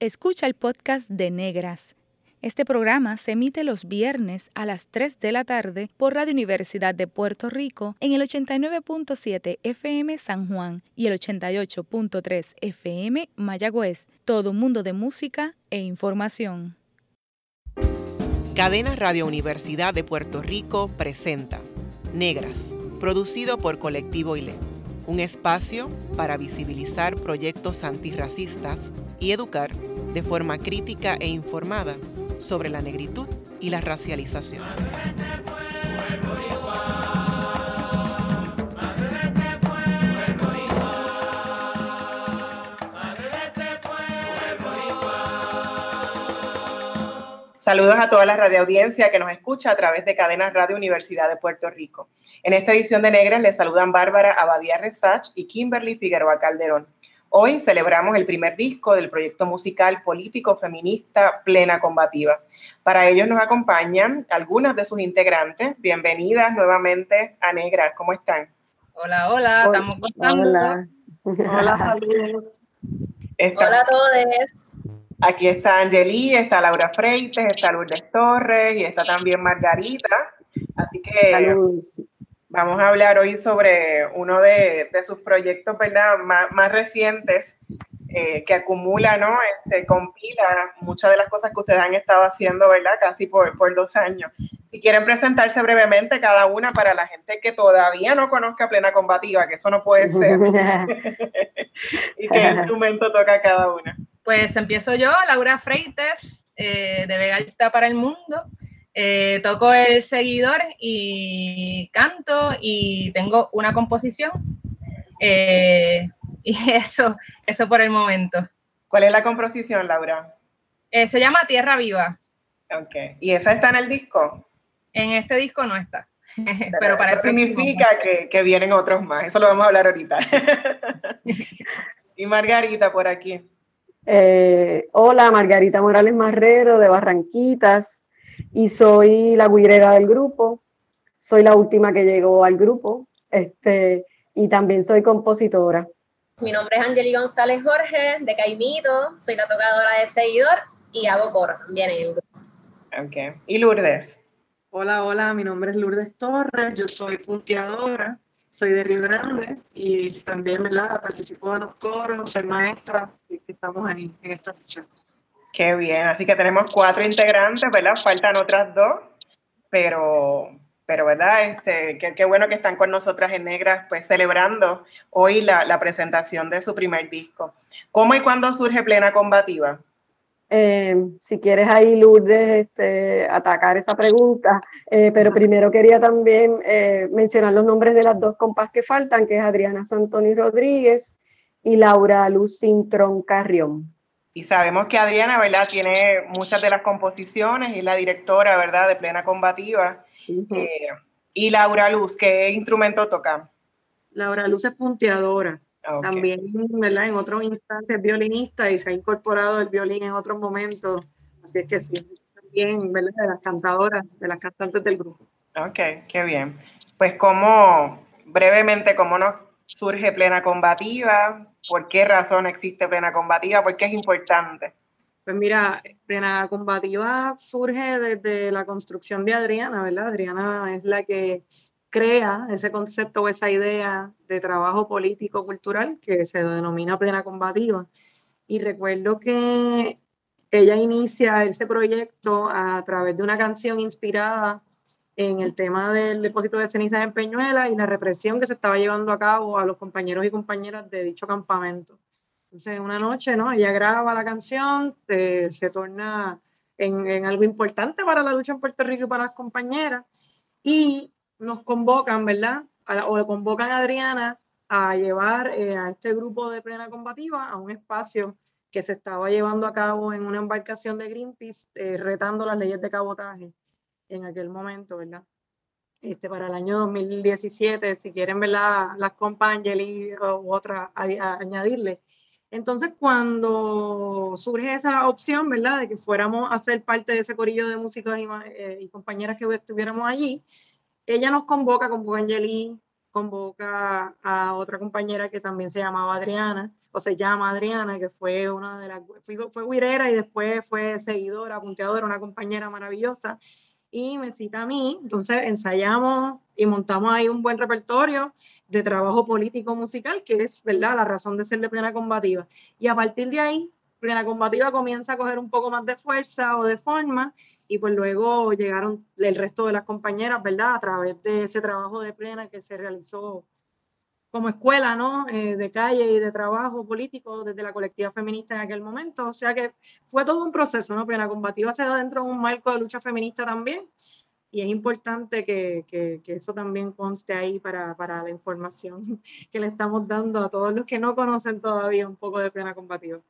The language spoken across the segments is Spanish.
Escucha el podcast de Negras. Este programa se emite los viernes a las 3 de la tarde por Radio Universidad de Puerto Rico en el 89.7 FM San Juan y el 88.3 FM Mayagüez. Todo un mundo de música e información. Cadena Radio Universidad de Puerto Rico presenta Negras, producido por Colectivo ILE, un espacio para visibilizar proyectos antirracistas y educar de forma crítica e informada sobre la negritud y la racialización. Saludos a toda la radioaudiencia que nos escucha a través de Cadenas Radio Universidad de Puerto Rico. En esta edición de Negras les saludan Bárbara Abadía Resach y Kimberly Figueroa Calderón. Hoy celebramos el primer disco del proyecto musical político feminista Plena Combativa. Para ello nos acompañan algunas de sus integrantes. Bienvenidas nuevamente a Negras. ¿Cómo están? Hola, hola, estamos gozando. Hola. Hola, Esta- Hola a todos. Aquí está Angeli, está Laura Freites, está Lourdes Torres y está también Margarita. Así que Salud. Vamos a hablar hoy sobre uno de, de sus proyectos ¿verdad? Más, más recientes eh, que acumula, ¿no? Este, compila muchas de las cosas que ustedes han estado haciendo, ¿verdad? Casi por, por dos años. Si quieren presentarse brevemente cada una para la gente que todavía no conozca Plena Combativa, que eso no puede ser, y qué instrumento toca cada una. Pues empiezo yo, Laura Freites, eh, de Vega Alta para el Mundo. Eh, toco el seguidor y canto y tengo una composición. Eh, y eso, eso por el momento. ¿Cuál es la composición, Laura? Eh, se llama Tierra Viva. Ok. ¿Y esa está en el disco? En este disco no está. Pero para eso significa que, que vienen otros más. Eso lo vamos a hablar ahorita. y Margarita por aquí. Eh, hola, Margarita Morales Marrero de Barranquitas y soy la guirera del grupo. Soy la última que llegó al grupo este, y también soy compositora. Mi nombre es Angeli González Jorge, de Caimito, soy la tocadora de seguidor y hago coro también en el grupo. Ok. Y Lourdes. Hola, hola, mi nombre es Lourdes Torres, yo soy punteadora, soy de Río Grande y también ¿verdad? participo en los coros, soy maestra y estamos ahí en esta lucha. Qué bien. Así que tenemos cuatro integrantes, ¿verdad? Faltan otras dos, pero, pero ¿verdad? Este, qué, qué bueno que están con nosotras en Negras, pues celebrando hoy la, la presentación de su primer disco. ¿Cómo y cuándo surge Plena Combativa? Eh, si quieres ahí, Lourdes, este, atacar esa pregunta, eh, pero primero quería también eh, mencionar los nombres de las dos compas que faltan, que es Adriana Santoni Rodríguez y Laura Luz Cintrón Carrión. Y sabemos que Adriana, ¿verdad? Tiene muchas de las composiciones y es la directora, ¿verdad? De Plena Combativa. Eh, y Laura Luz, ¿qué instrumento toca? Laura Luz es punteadora, Ok. también ¿verdad? en otros instantes es violinista y se ha incorporado el violín en otros momentos, así es que sí, también ¿verdad? de las cantadoras, de las cantantes del grupo. Ok, qué bien. Pues cómo, brevemente, cómo nos surge Plena Combativa, por qué razón existe Plena Combativa, por qué es importante. Pues mira, Plena Combativa surge desde la construcción de Adriana, ¿verdad? Adriana es la que crea ese concepto o esa idea de trabajo político cultural que se denomina Plena Combativa. Y recuerdo que ella inicia ese proyecto a través de una canción inspirada en el tema del depósito de cenizas en Peñuela y la represión que se estaba llevando a cabo a los compañeros y compañeras de dicho campamento. Entonces, una noche, ¿no? Ella graba la canción, eh, se torna en, en algo importante para la lucha en Puerto Rico y para las compañeras, y nos convocan, ¿verdad? A o convocan a Adriana a llevar eh, a este grupo de plena combativa a un espacio que se estaba llevando a cabo en una embarcación de Greenpeace, eh, retando las leyes de cabotaje en aquel momento, ¿verdad? Este, para el año 2017, si quieren ver la- las Angeli u otras a- a- añadirle. Entonces, cuando surge esa opción, ¿verdad?, de que fuéramos a ser parte de ese corillo de músicos y, eh, y compañeras que estuviéramos allí, ella nos convoca, convoca a Angeli, convoca a otra compañera que también se llamaba Adriana, o se llama Adriana, que fue una de las, fue, fue guirera y después fue seguidora, punteadora, una compañera maravillosa, y me cita a mí, entonces ensayamos y montamos ahí un buen repertorio de trabajo político musical, que es, ¿verdad?, la razón de ser de plena combativa. Y a partir de ahí, plena combativa comienza a coger un poco más de fuerza o de forma, y pues luego llegaron el resto de las compañeras, ¿verdad?, a través de ese trabajo de plena que se realizó como escuela, ¿no? Eh, de calle y de trabajo político desde la colectiva feminista en aquel momento. O sea que fue todo un proceso, ¿no? Plena combativa se da dentro de un marco de lucha feminista también. Y es importante que, que, que eso también conste ahí para, para, la información que le estamos dando a todos los que no conocen todavía un poco de plena combativa.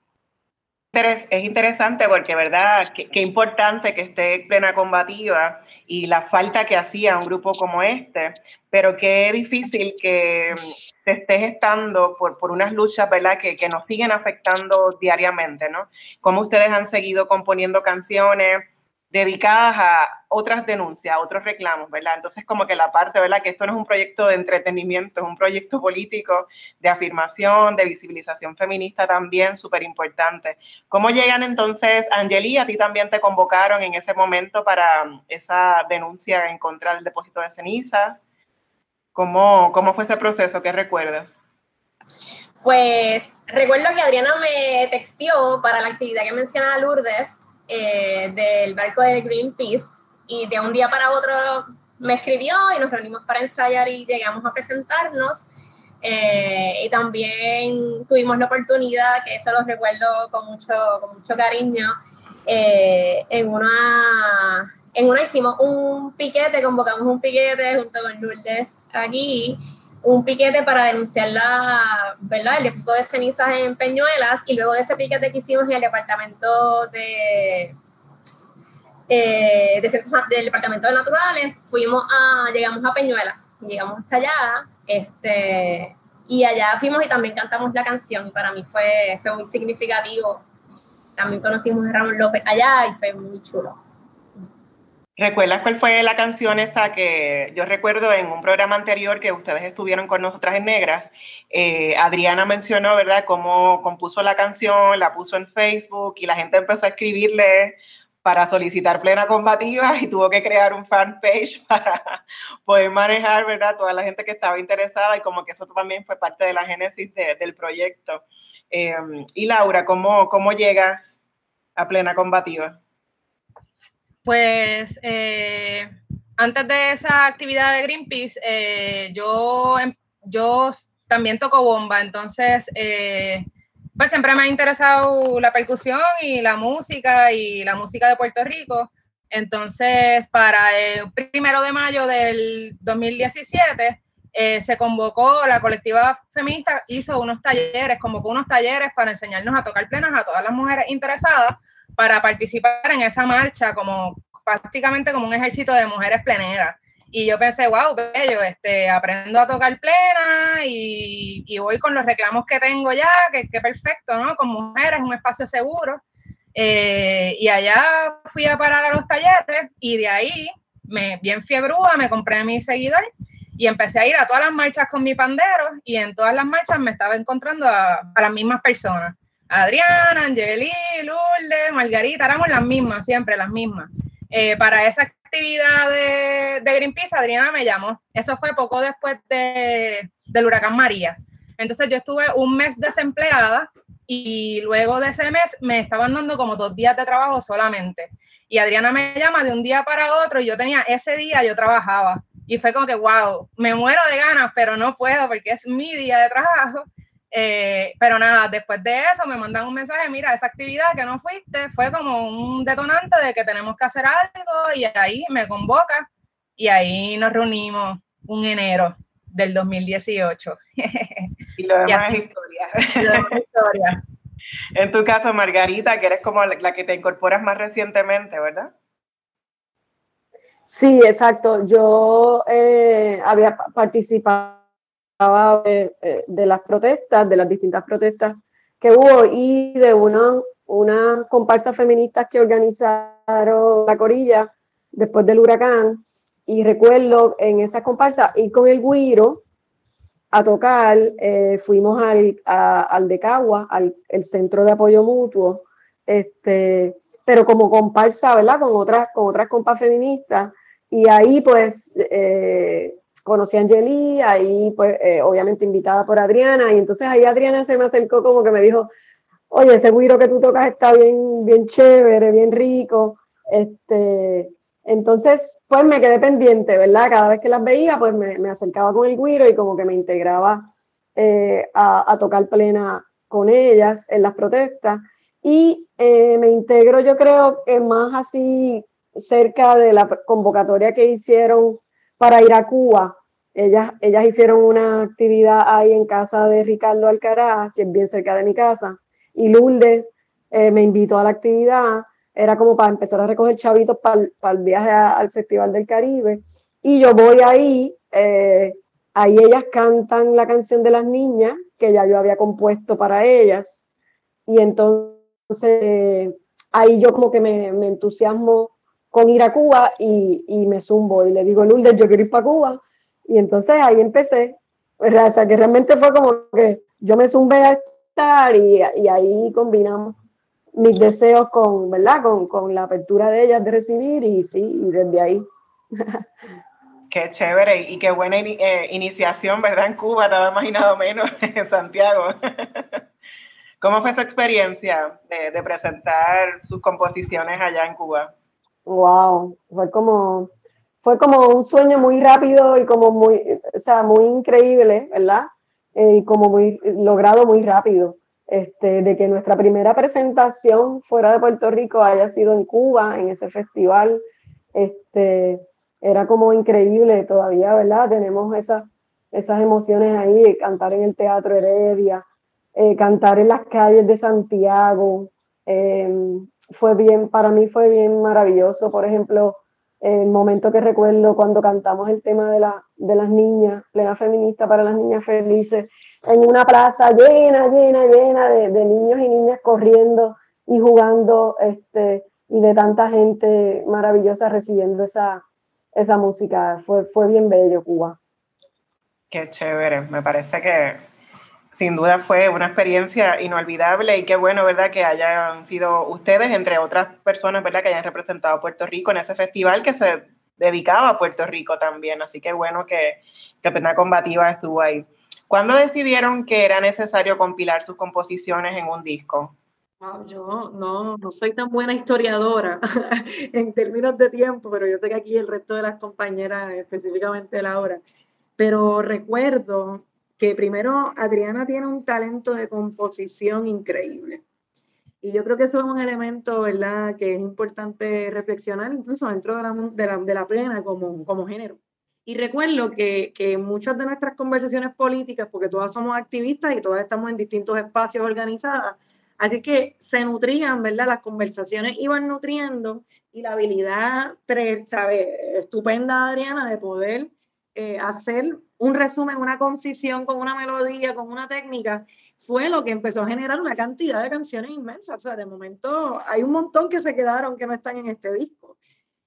Es interesante porque, ¿verdad? Qué, importante que esté plena combativa y la falta que hacía un grupo como este, pero qué difícil que se esté gestando por, por unas luchas, ¿verdad? Que, que nos siguen afectando diariamente, ¿no? Cómo ustedes han seguido componiendo canciones, dedicadas a otras denuncias, a otros reclamos, ¿verdad? Entonces, como que la parte, ¿verdad? Que esto no es un proyecto de entretenimiento, es un proyecto político de afirmación, de visibilización feminista también, súper importante. ¿Cómo llegan entonces, Angeli, a ti también te convocaron en ese momento para esa denuncia en contra del depósito de cenizas? ¿Cómo, cómo fue ese proceso? ¿Qué recuerdas? Pues recuerdo que Adriana me textió para la actividad que menciona Lourdes eh, del barco de Greenpeace y de un día para otro me escribió y nos reunimos para ensayar y llegamos a presentarnos. Eh, y también tuvimos la oportunidad, que eso lo recuerdo con mucho, con mucho cariño, eh, en, una, en una hicimos un piquete, convocamos un piquete junto con Lourdes aquí un piquete para denunciar la, ¿verdad? el depósito de cenizas en Peñuelas y luego de ese piquete que hicimos en el departamento de, eh, del departamento de naturales, fuimos a, llegamos a Peñuelas, llegamos hasta allá, este, y allá fuimos y también cantamos la canción, para mí fue, fue muy significativo. También conocimos a Ramón López allá y fue muy chulo. ¿Recuerdas cuál fue la canción esa que yo recuerdo en un programa anterior que ustedes estuvieron con nosotras en Negras? Eh, Adriana mencionó, ¿verdad?, cómo compuso la canción, la puso en Facebook y la gente empezó a escribirle para solicitar plena combativa y tuvo que crear un fanpage para poder manejar, ¿verdad?, toda la gente que estaba interesada y como que eso también fue parte de la génesis del proyecto. Eh, y Laura, ¿cómo, ¿cómo llegas a plena combativa? Pues eh, antes de esa actividad de Greenpeace, eh, yo, em, yo también toco bomba, entonces eh, pues siempre me ha interesado la percusión y la música y la música de Puerto Rico. Entonces, para el primero de mayo del 2017, se convocó, la colectiva feminista hizo unos talleres, convocó unos talleres para enseñarnos a tocar plenas a todas las mujeres interesadas para participar en esa marcha como prácticamente como un ejército de mujeres pleneras. Y yo pensé, wow, bello, este, aprendo a tocar plena y, voy con los reclamos que tengo ya, que, perfecto, ¿no? Con mujeres, un espacio seguro. Eh, y allá fui a parar a los talleres y de ahí, me, bien fiebrúa, me compré mi seguidor y empecé a ir a todas las marchas con mi pandero y en todas las marchas me estaba encontrando a, a las mismas personas. Adriana, Angeli, Lourdes, Margarita, éramos las mismas, siempre las mismas. Eh, para esa actividad de, de, Greenpeace, Adriana me llamó. Eso fue poco después de, del huracán María. Entonces yo estuve un mes desempleada y luego de ese mes me estaban dando como dos días de trabajo solamente. Y Adriana me llama de un día para otro y yo tenía ese día, yo trabajaba. Y fue como que, wow, me muero de ganas, pero no puedo porque es mi día de trabajo. Eh, pero nada, después de eso me mandan un mensaje, mira, esa actividad que no fuiste fue como un detonante de que tenemos que hacer algo y ahí me convoca y ahí nos reunimos un enero del 2018. Y lo demás es historia. historia. En tu caso, Margarita, que eres como la que te incorporas más recientemente, ¿verdad? Sí, exacto. Yo eh, había participado eh, de, las protestas, de las distintas protestas que hubo y de una, una comparsa feministas que organizaron la corilla después del huracán. Y recuerdo en esa comparsa ir con el guiro a tocar, eh, fuimos al, al de al el centro de apoyo mutuo, este, pero como comparsa, ¿verdad? Con otras, con otras compas feministas, y ahí pues eh, conocí a Angeli, ahí pues eh, obviamente invitada por Adriana, y entonces ahí Adriana se me acercó como que me dijo, oye, ese guiro que tú tocas está bien, bien chévere, bien rico, este, entonces, pues me quedé pendiente, ¿verdad? Cada vez que las veía, pues me, acercaba con el guiro y como que me integraba eh, a, tocar plena con ellas en las protestas. Y eh, me integro, yo creo que más así cerca de la convocatoria que hicieron para ir a Cuba. Ellas, ellas hicieron una actividad ahí en casa de Ricardo Alcaraz, que es bien cerca de mi casa, y Lourdes eh, me invitó a la actividad era como para empezar a recoger chavitos para, el viaje al Festival del Caribe. Y yo voy ahí, eh, ahí ellas cantan la canción de las niñas, que ya yo había compuesto para ellas. Y entonces ahí yo como que me, me, entusiasmo con ir a Cuba y, y, me zumbo y le digo, Lourdes, yo quiero ir para Cuba. Y entonces ahí empecé. O sea, que realmente fue como que yo me zumbé a estar y, y ahí combinamos mis deseos con, ¿verdad? Con, con, la apertura de ellas de recibir y sí, y desde ahí. Qué chévere y qué buena eh, iniciación, ¿verdad? En Cuba, nada más y nada menos, en Santiago. ¿Cómo fue esa experiencia de, de, presentar sus composiciones allá en Cuba? Wow, fue como, fue como un sueño muy rápido y como muy, o sea, muy increíble, ¿verdad? Eh, y como muy logrado muy rápido. Este, de que nuestra primera presentación fuera de Puerto Rico haya sido en Cuba, en ese festival. Este, era como increíble todavía, ¿verdad? Tenemos esas, esas emociones ahí, cantar en el Teatro Heredia, eh, cantar en las calles de Santiago. Em, fue bien, para mí fue bien maravilloso, por ejemplo, el momento que recuerdo cuando cantamos el tema de, la, de las niñas, plena feminista para las niñas felices, en una plaza llena, llena, llena de, niños y niñas corriendo y jugando, este, y de tanta gente maravillosa recibiendo esa, esa música. Fue, fue bien bello Cuba. Qué chévere, me parece que sin duda fue una experiencia inolvidable y qué bueno, ¿verdad? Que hayan sido ustedes, entre otras personas, ¿verdad? Que hayan representado a Puerto Rico en ese festival que se dedicaba a Puerto Rico también. Así que bueno que, que Pena Combativa estuvo ahí. ¿Cuándo decidieron que era necesario compilar sus composiciones en un disco? yo no, no soy tan buena historiadora en términos de tiempo, pero yo sé que aquí el resto de las compañeras, específicamente Laura, pero recuerdo que primero Adriana tiene un talento de composición increíble. Y yo creo que eso es un elemento, ¿verdad?, que es importante reflexionar incluso dentro de la, de la, de la plena como, como género. Y recuerdo que, que muchas de nuestras conversaciones políticas, porque todas somos activistas y todas estamos en distintos espacios organizadas, así que se nutrían, ¿verdad? Las conversaciones iban nutriendo y la habilidad ¿sabes? estupenda, Adriana, de poder eh, hacer un resumen, una concisión con una melodía, con una técnica, fue lo que empezó a generar una cantidad de canciones inmensas. O sea, de momento hay un montón que se quedaron que no están en este disco.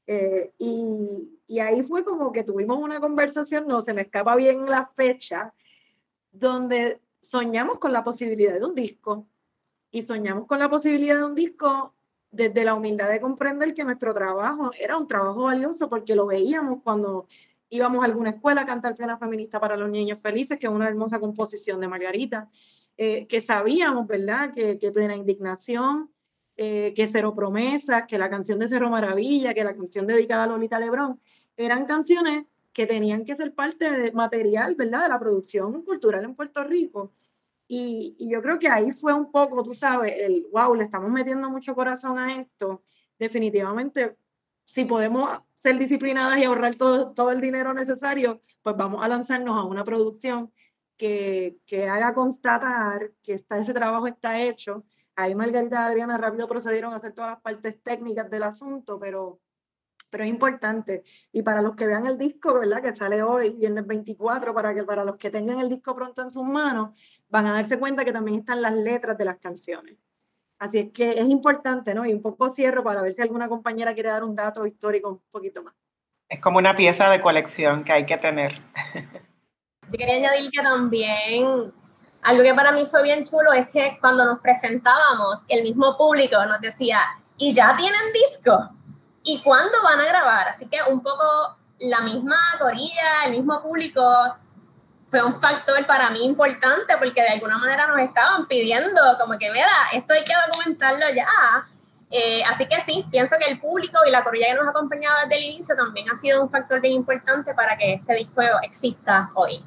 Eh, y, y, ahí fue como que tuvimos una conversación, no se me escapa bien la fecha, donde soñamos con la posibilidad de un disco. Y soñamos con la posibilidad de un disco desde la humildad de comprender que nuestro trabajo era un trabajo valioso porque lo veíamos cuando íbamos a alguna escuela a cantar plena feminista para los niños felices, que es una hermosa composición de Margarita, eh, que sabíamos, ¿verdad?, que, que plena indignación eh, que Cero Promesas, que la canción de Cero Maravilla, que la canción dedicada a Lolita Lebrón, eran canciones que tenían que ser parte de material, ¿verdad?, de la producción cultural en Puerto Rico. Y, y, yo creo que ahí fue un poco, tú sabes, el, wow, le estamos metiendo mucho corazón a esto. Definitivamente, si podemos ser disciplinadas y ahorrar todo, el dinero necesario, pues vamos a lanzarnos a una producción que, que haga constatar que está, ese trabajo está hecho, Ahí Margarita y Adriana rápido procedieron a hacer todas las partes técnicas del asunto, pero, pero es importante. Y para los que vean el disco, ¿verdad? Que sale hoy, viernes 24, para, que, para los que tengan el disco pronto en sus manos, van a darse cuenta que también están las letras de las canciones. Así es que es importante, ¿no? Y un poco cierro para ver si alguna compañera quiere dar un dato histórico un poquito más. Es como una pieza de colección que hay que tener. Yo quería añadir que también algo que para mí fue bien chulo es que cuando nos presentábamos, el mismo público nos decía, ¿y ya tienen disco? ¿Y cuándo van a grabar? Así que un poco la misma corilla, el mismo público, fue un factor para mí importante porque de alguna manera nos estaban pidiendo como que, mira, esto hay que documentarlo ya. Eh, así que sí, pienso que el público y la corilla que nos ha acompañado desde el inicio también ha sido un factor bien importante para que este disco exista hoy.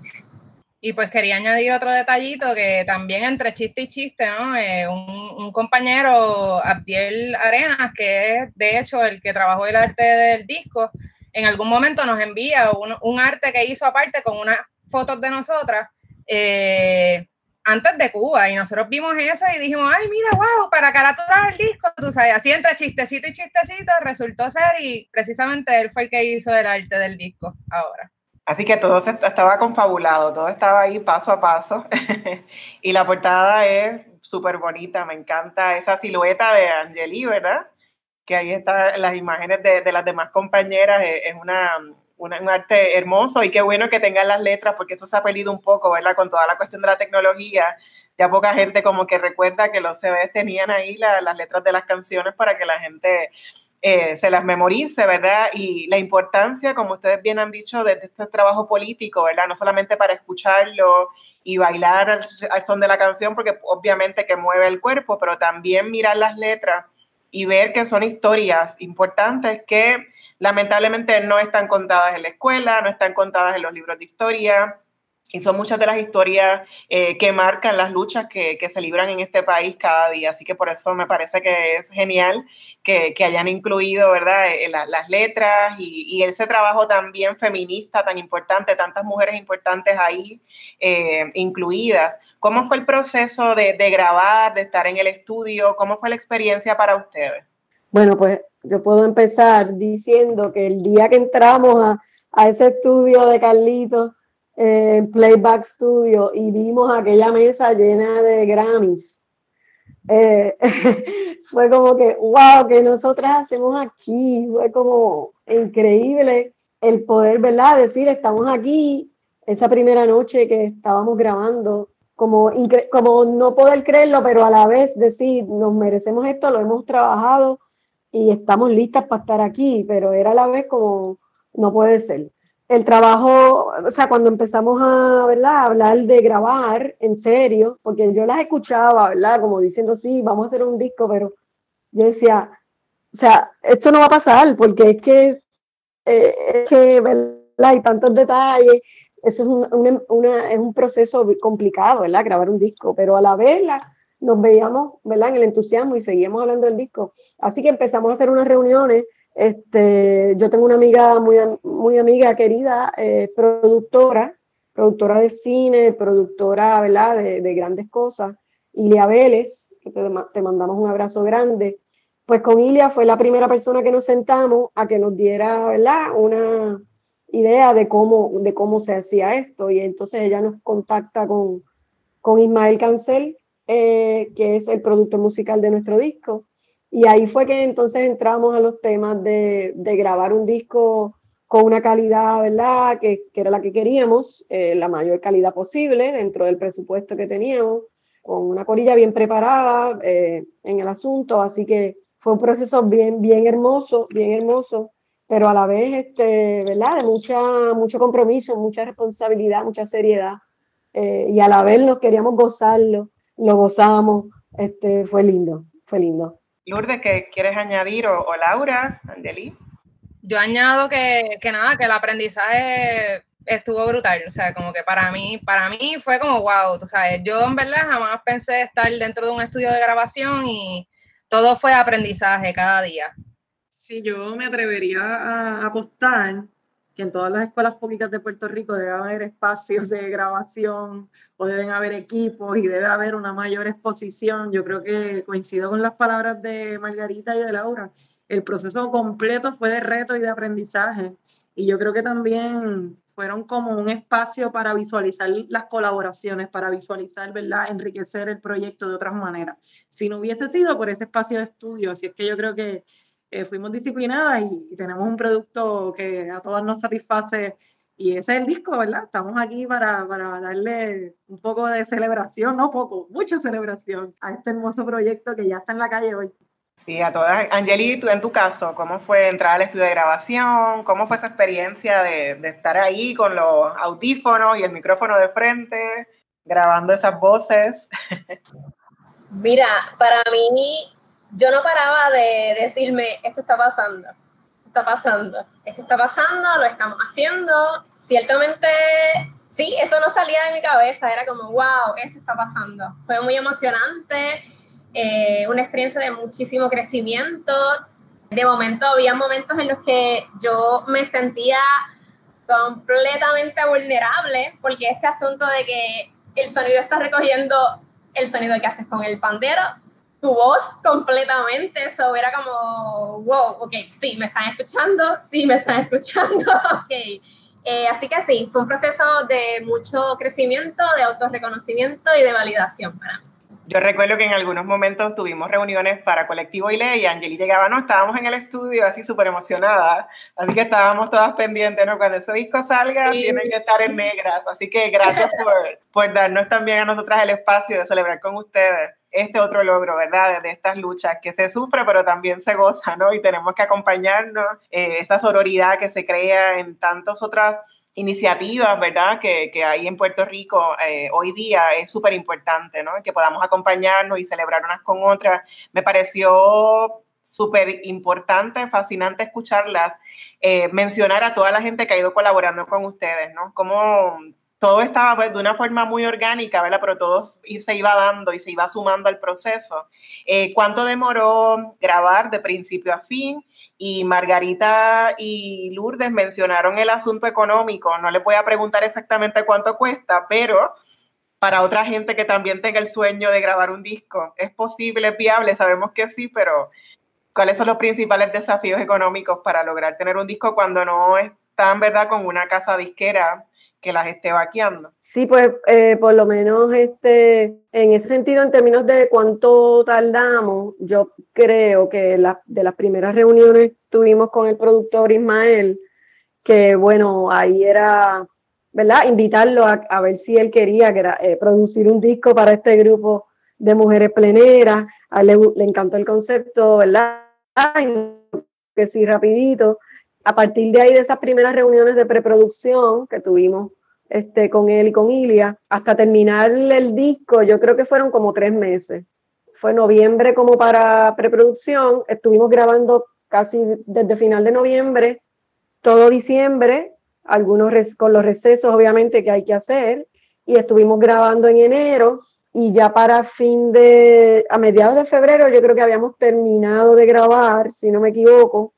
Y pues quería añadir otro detallito que también entre chiste y chiste, ¿no? Eh, un, compañero, Abdiel Arenas, que es de hecho el que trabajó el arte del disco, en algún momento nos envía un, arte que hizo aparte con unas fotos de nosotras eh, antes de Cuba. Y nosotros vimos eso y dijimos, ay, mira, wow, para caraturar el disco, tú sabes, así entre chistecito y chistecito resultó ser y precisamente él fue el que hizo el arte del disco ahora. Así que todo estaba confabulado, todo estaba ahí paso a paso. y la portada es súper bonita, me encanta esa silueta de Angeli, ¿verdad? Que ahí están las imágenes de, las demás compañeras, es, una, un arte hermoso y qué bueno que tengan las letras porque eso se ha perdido un poco, ¿verdad? Con toda la cuestión de la tecnología, ya poca gente como que recuerda que los CDs tenían ahí las letras de las canciones para que la gente eh, se las memorice, ¿verdad? Y la importancia, como ustedes bien han dicho, de, este trabajo político, ¿verdad? No solamente para escucharlo y bailar al, son de la canción, porque obviamente que mueve el cuerpo, pero también mirar las letras y ver que son historias importantes que lamentablemente no están contadas en la escuela, no están contadas en los libros de historia, y son muchas de las historias eh, que marcan las luchas que, que, se libran en este país cada día. Así que por eso me parece que es genial que, que hayan incluido ¿verdad? Eh, las letras y, ese trabajo también feminista tan importante, tantas mujeres importantes ahí eh, incluidas. ¿Cómo fue el proceso de, de, grabar, de estar en el estudio? ¿Cómo fue la experiencia para ustedes? Bueno, pues yo puedo empezar diciendo que el día que entramos a, a ese estudio de Carlitos, en Playback Studio y vimos aquella mesa llena de Grammys. Eh, fue como que, wow, que nosotras hacemos aquí, fue como increíble el poder, ¿verdad? Decir, estamos aquí, esa primera noche que estábamos grabando, como, como no poder creerlo, pero a la vez decir, nos merecemos esto, lo hemos trabajado y estamos listas para estar aquí, pero era a la vez como, no puede ser el trabajo, o sea, cuando empezamos a, ¿verdad? hablar de grabar en serio, porque yo las escuchaba, ¿verdad? Como diciendo, sí, vamos a hacer un disco, pero yo decía, o sea, esto no va a pasar, porque es que, eh, es que ¿verdad? Hay tantos detalles, eso es un, una, es un proceso complicado, ¿verdad? Grabar un disco, pero a la vez nos veíamos, ¿verdad? En el entusiasmo y seguíamos hablando del disco. Así que empezamos a hacer unas reuniones este, yo tengo una amiga muy, muy amiga, querida, eh, productora, productora de cine, productora ¿verdad? De, de grandes cosas, Ilia Vélez, que te, te, mandamos un abrazo grande. Pues con Ilia fue la primera persona que nos sentamos a que nos diera ¿verdad? una idea de cómo, de cómo se hacía esto. Y entonces ella nos contacta con, con Ismael Cancel, eh, que es el productor musical de nuestro disco. Y ahí fue que entonces entramos a los temas de, de grabar un disco con una calidad, ¿verdad? Que, que era la que queríamos, eh, la mayor calidad posible dentro del presupuesto que teníamos, con una corilla bien preparada eh, en el asunto. Así que fue un proceso bien, bien hermoso, bien hermoso, pero a la vez, este, ¿verdad? De mucha, mucho compromiso, mucha responsabilidad, mucha seriedad. Eh, y a la vez nos queríamos gozarlo, lo gozamos. Este, fue lindo, fue lindo. Lourdes, ¿qué quieres añadir? O, Laura, Angeli. Yo añado que, que, nada, que el aprendizaje estuvo brutal. O sea, como que para mí, para mí fue como wow, tú sabes. Yo en verdad jamás pensé estar dentro de un estudio de grabación y todo fue aprendizaje cada día. Sí, yo me atrevería a apostar que en todas las escuelas públicas de Puerto Rico debe haber espacios de grabación o deben haber equipos y debe haber una mayor exposición. Yo creo que coincido con las palabras de Margarita y de Laura. El proceso completo fue de reto y de aprendizaje. Y yo creo que también fueron como un espacio para visualizar las colaboraciones, para visualizar, ¿verdad? Enriquecer el proyecto de otras maneras. Si no hubiese sido por ese espacio de estudio, así es que yo creo que eh, fuimos disciplinadas y, tenemos un producto que a todas nos satisface Y ese es el disco, ¿verdad? Estamos aquí para, para darle un poco de celebración, no poco, mucha celebración a este hermoso proyecto que ya está en la calle hoy. Sí, a todas. Angeli, tú en tu caso, ¿cómo fue entrar al estudio de grabación? ¿Cómo fue esa experiencia de, de estar ahí con los audífonos y el micrófono de frente, grabando esas voces? Mira, para mí, yo no paraba de decirme, esto está pasando, está pasando, esto está pasando, lo estamos haciendo. Ciertamente, sí, eso no salía de mi cabeza, era como, wow, esto está pasando. Fue muy emocionante eh, una experiencia de muchísimo crecimiento. De momento había momentos en los que yo me sentía completamente vulnerable porque este asunto de que el sonido está recogiendo el sonido que haces con el pandero, tu voz completamente, eso era como, wow, ok, sí, me están escuchando, sí, me están escuchando, ok. Eh, así que sí, fue un proceso de mucho crecimiento, de autorreconocimiento y de validación para mí. Yo recuerdo que en algunos momentos tuvimos reuniones para Colectivo ILE y Angeli llegaba, no, estábamos en el estudio así súper emocionada, así que estábamos todas pendientes, ¿no? Cuando ese disco salga, tienen que estar en negras, así que gracias por, por darnos también a nosotras el espacio de celebrar con ustedes este otro logro, ¿verdad? De estas luchas que se sufre, pero también se goza, ¿no? Y tenemos que acompañarnos, eh, esa sororidad que se crea en tantas otras iniciativas, ¿verdad?, que, que hay en Puerto Rico eh, hoy día es súper importante, ¿no? Que podamos acompañarnos y celebrar unas con otras. Me pareció súper importante, fascinante escucharlas, eh, mencionar a toda la gente que ha ido colaborando con ustedes, ¿no? Como todo estaba pues, de una forma muy orgánica, ¿verdad? Pero todo se iba dando y se iba sumando al proceso. Eh, ¿Cuánto demoró grabar de principio a fin? Y Margarita y Lourdes mencionaron el asunto económico. No les voy a preguntar exactamente cuánto cuesta, pero para otra gente que también tenga el sueño de grabar un disco, ¿es posible, es viable? Sabemos que sí, pero ¿cuáles son los principales desafíos económicos para lograr tener un disco cuando no están, verdad, con una casa disquera que las esté vaqueando. Sí, pues eh, por lo menos este, en ese sentido, en términos de cuánto tardamos, yo creo que la, de las primeras reuniones tuvimos con el productor Ismael, que bueno, ahí era, ¿verdad? Invitarlo a, ver si él quería eh, producir un disco para este grupo de mujeres pleneras. A él le, le encantó el concepto, ¿verdad? Que sí, rapidito a partir de ahí, de esas primeras reuniones de preproducción que tuvimos este, con él y con Ilia, hasta terminar el disco, yo creo que fueron como tres meses. Fue noviembre como para preproducción, estuvimos grabando casi desde final de noviembre, todo diciembre, algunos con los recesos obviamente que hay que hacer, y estuvimos grabando en enero, y ya para fin de, a mediados de febrero, yo creo que habíamos terminado de grabar, si no me equivoco,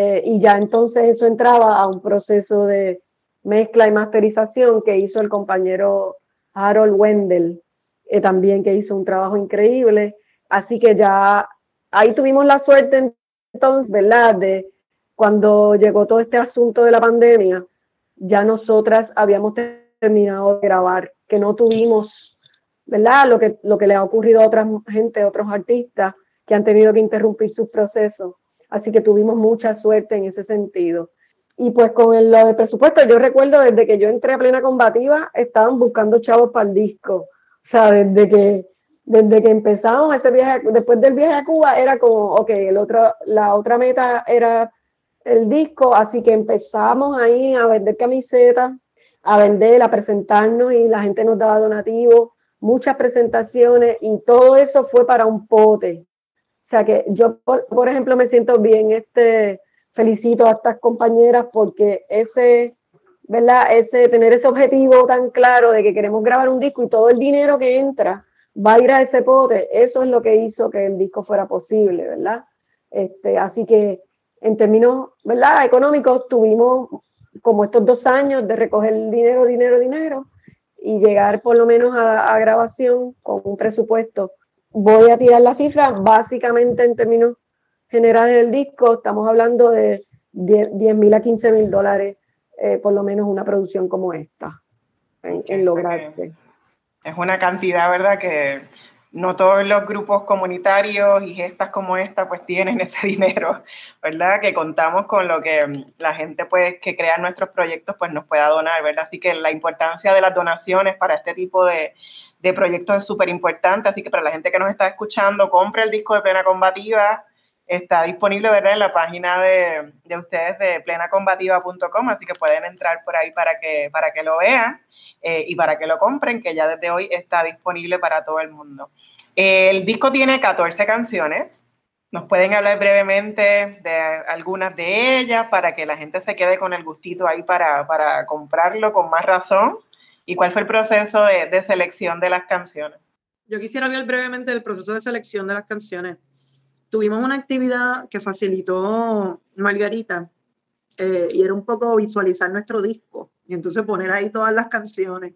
eh, y ya entonces eso entraba a un proceso de mezcla y masterización que hizo el compañero Harold Wendell, eh, también que hizo un trabajo increíble. Así que ya ahí tuvimos la suerte entonces, ¿verdad? De cuando llegó todo este asunto de la pandemia, ya nosotras habíamos terminado de grabar, que no tuvimos, ¿verdad? Lo que, lo que le ha ocurrido a otra gente, a otros artistas que han tenido que interrumpir sus procesos. Así que tuvimos mucha suerte en ese sentido. Y pues con el, lo de presupuesto, yo recuerdo desde que yo entré a Plena Combativa, estaban buscando chavos para el disco. O sea, desde que, desde que empezamos ese viaje, después del viaje a Cuba, era como, ok, el otro, la otra meta era el disco, así que empezamos ahí a vender camisetas, a vender, a presentarnos y la gente nos daba donativos, muchas presentaciones y todo eso fue para un pote. O sea que yo, por, ejemplo, me siento bien, este, felicito a estas compañeras porque ese, ¿verdad? Ese, tener ese objetivo tan claro de que queremos grabar un disco y todo el dinero que entra va a ir a ese pote, eso es lo que hizo que el disco fuera posible, ¿verdad? Este, así que en términos, ¿verdad? Económicos tuvimos como estos dos años de recoger dinero, dinero, dinero y llegar por lo menos a grabación con un presupuesto voy a tirar la cifra, básicamente en términos generales del disco, estamos hablando de 10 mil a 15 mil dólares, eh, por lo menos una producción como esta, en, lograrse. Es una cantidad, ¿verdad? Que no todos los grupos comunitarios y gestas como esta pues tienen ese dinero, ¿verdad? Que contamos con lo que mm, la gente pues que crea nuestros proyectos pues nos pueda donar, ¿verdad? Así que la importancia de las donaciones para este tipo de, de proyectos es súper importante, así que para la gente que nos está escuchando, compre el disco de Plena Combativa, está disponible ¿verdad? en la página de, de ustedes de plenacombativa.com, así que pueden entrar por ahí para que, para que lo vean eh, y para que lo compren, que ya desde hoy está disponible para todo el mundo. El disco tiene 14 canciones. Nos pueden hablar brevemente de algunas de ellas para que la gente se quede con el gustito ahí para, para comprarlo con más razón. ¿Y cuál fue el proceso de, de selección de las canciones? Yo quisiera hablar brevemente del proceso de selección de las canciones tuvimos una actividad que facilitó Margarita eh, y era un poco visualizar nuestro disco y entonces poner ahí todas las canciones.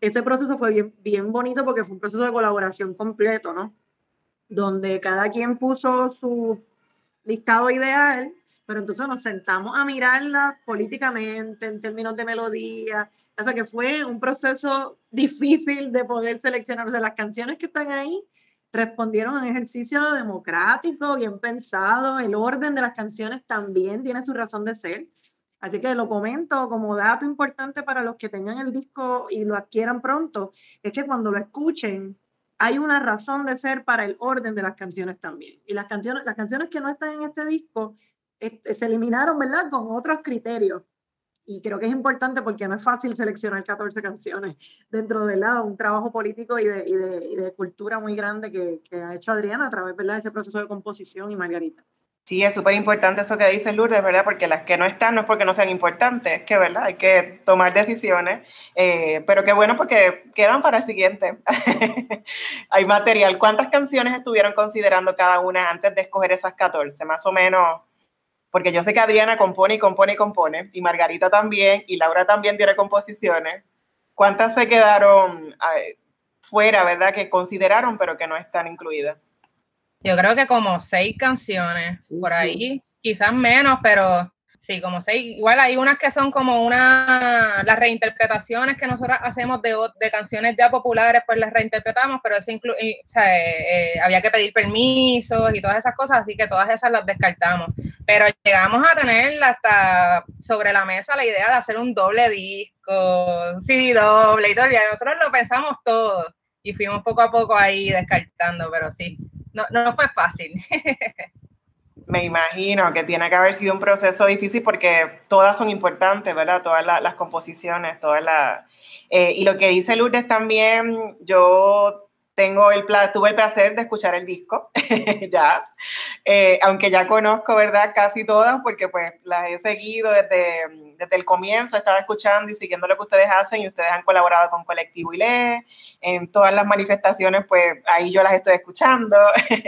Ese proceso fue bien, bien bonito porque fue un proceso de colaboración completo, ¿no? Donde cada quien puso su listado ideal, pero entonces nos sentamos a mirarla políticamente, en términos de melodía. O sea que fue un proceso difícil de poder seleccionar. O las canciones que están ahí respondieron a un ejercicio democrático, bien pensado, el orden de las canciones también tiene su razón de ser. Así que lo comento como dato importante para los que tengan el disco y lo adquieran pronto, es que cuando lo escuchen, hay una razón de ser para el orden de las canciones también. Y las canciones, las canciones que no están en este disco este, se eliminaron, ¿verdad? Con otros criterios y creo que es importante porque no es fácil seleccionar 14 canciones dentro de lado, un trabajo político y de, y de, y de cultura muy grande que, que, ha hecho Adriana a través de ese proceso de composición y Margarita. Sí, es súper importante eso que dice Lourdes, ¿verdad? Porque las que no están no es porque no sean importantes, es que, ¿verdad? Hay que tomar decisiones, eh, pero qué bueno porque quedan para el siguiente. Hay material. ¿Cuántas canciones estuvieron considerando cada una antes de escoger esas 14? Más o menos porque yo sé que Adriana compone y compone y compone, y Margarita también, y Laura también tiene composiciones. ¿Cuántas se quedaron fuera, verdad, que consideraron, pero que no están incluidas? Yo creo que como seis canciones por ahí, quizás menos, pero Sí, como seis. Igual hay unas que son como una, las reinterpretaciones que nosotros hacemos de, de canciones ya populares, pues las reinterpretamos, pero eso eh, eh, había que pedir permisos y todas esas cosas, así que todas esas las descartamos. Pero llegamos a tener hasta sobre la mesa la idea de hacer un doble disco, sí, doble y todo. Y nosotros lo pensamos todo y fuimos poco a poco ahí descartando, pero sí, no, no fue fácil. Me imagino que tiene que haber sido un proceso difícil porque todas son importantes, ¿verdad? Todas las composiciones, todas las... Eh, y lo que dice Lourdes también, yo tengo el tuve el placer de escuchar el disco, ya, eh, aunque ya conozco, ¿verdad? Casi todas, porque pues las he seguido desde, desde el comienzo, estaba escuchando y siguiendo lo que ustedes hacen y ustedes han colaborado con Colectivo ILE, en todas las manifestaciones, pues ahí yo las estoy escuchando,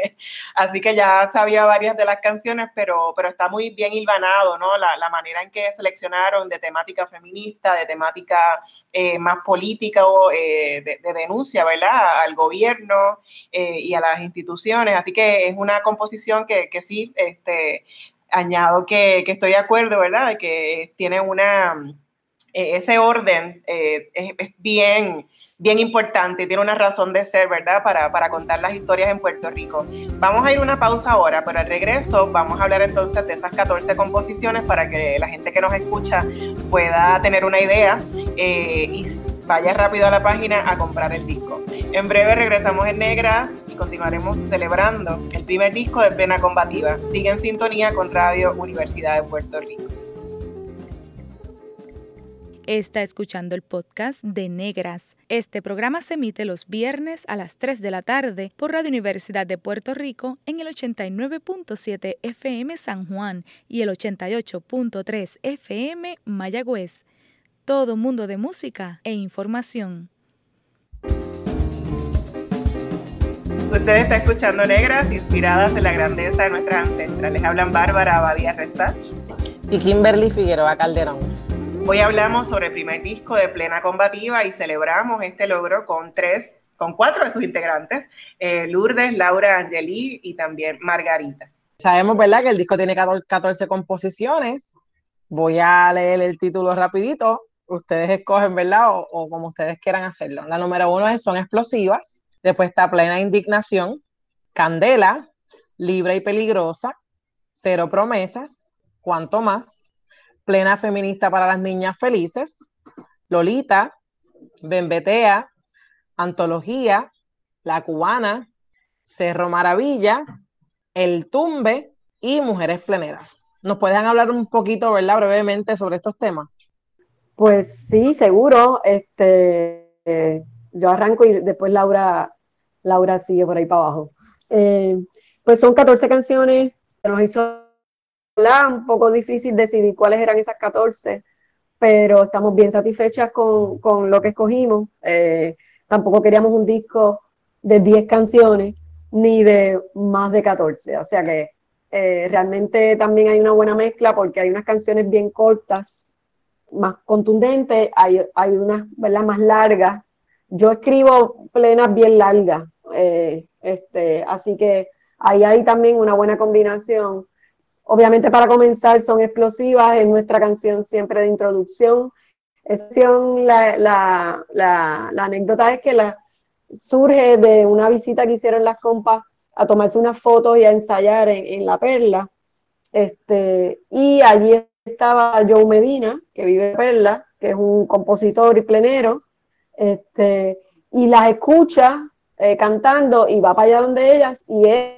así que ya sabía varias de las canciones, pero, pero está muy bien hilvanado, ¿no? La, la manera en que seleccionaron de temática feminista, de temática eh, más política o eh, de, de denuncia, ¿verdad? Al gobierno eh, y a las instituciones. Así que es una composición que, que sí, este, añado que, estoy de acuerdo, ¿verdad? Que tiene una, eh, ese orden eh, es, bien, bien importante, tiene una razón de ser, ¿verdad? Para, para, contar las historias en Puerto Rico. Vamos a ir una pausa ahora, pero al regreso vamos a hablar entonces de esas 14 composiciones para que la gente que nos escucha pueda tener una idea eh, y vaya rápido a la página a comprar el disco. En breve regresamos en Negras y continuaremos celebrando el primer disco de Plena Combativa. Sigue en sintonía con Radio Universidad de Puerto Rico. Está escuchando el podcast de Negras. Este programa se emite los viernes a las 3 de la tarde por Radio Universidad de Puerto Rico en el 89.7 FM San Juan y el 88.3 FM Mayagüez todo mundo de música e información. Usted está escuchando Negras, inspiradas en la grandeza de nuestras ancestras. Les hablan Bárbara Abadía Resach y Kimberly Figueroa Calderón. Hoy hablamos sobre el primer disco de Plena Combativa y celebramos este logro con tres, con cuatro de sus integrantes, eh, Lourdes, Laura Angeli y también Margarita. Sabemos, ¿verdad?, que el disco tiene 14 composiciones. Voy a leer el título rapidito ustedes escogen, ¿verdad? O, como ustedes quieran hacerlo. La número uno es Son Explosivas, Después está Plena Indignación, Candela, Libre y Peligrosa, Cero Promesas, Cuanto Más, Plena Feminista para las Niñas Felices, Lolita, Bembetea, Antología, La Cubana, Cerro Maravilla, El Tumbe y Mujeres Pleneras. ¿Nos pueden hablar un poquito, verdad, brevemente sobre estos temas? Pues sí, seguro. Este, yo arranco y después Laura, Laura sigue por ahí para abajo. Eh, pues son 14 canciones, nos hizo un poco difícil decidir cuáles eran esas 14, pero estamos bien satisfechas con, lo que escogimos. Eh, tampoco queríamos un disco de 10 canciones ni de más de 14, o sea que realmente también hay una buena mezcla porque hay unas canciones bien cortas más contundente, hay, hay unas más largas. Yo escribo plenas bien largas, eh, este, así que ahí hay también una buena combinación. Obviamente para comenzar son explosivas, en nuestra canción siempre de introducción. La, la, la, la anécdota es que la, surge de una visita que hicieron las compas a tomarse unas fotos y a ensayar en, en La Perla. Este, y allí estaba Joe Medina, que vive en Perla, que es un compositor y plenero, este, y las escucha eh, cantando y va para allá donde ellas y él,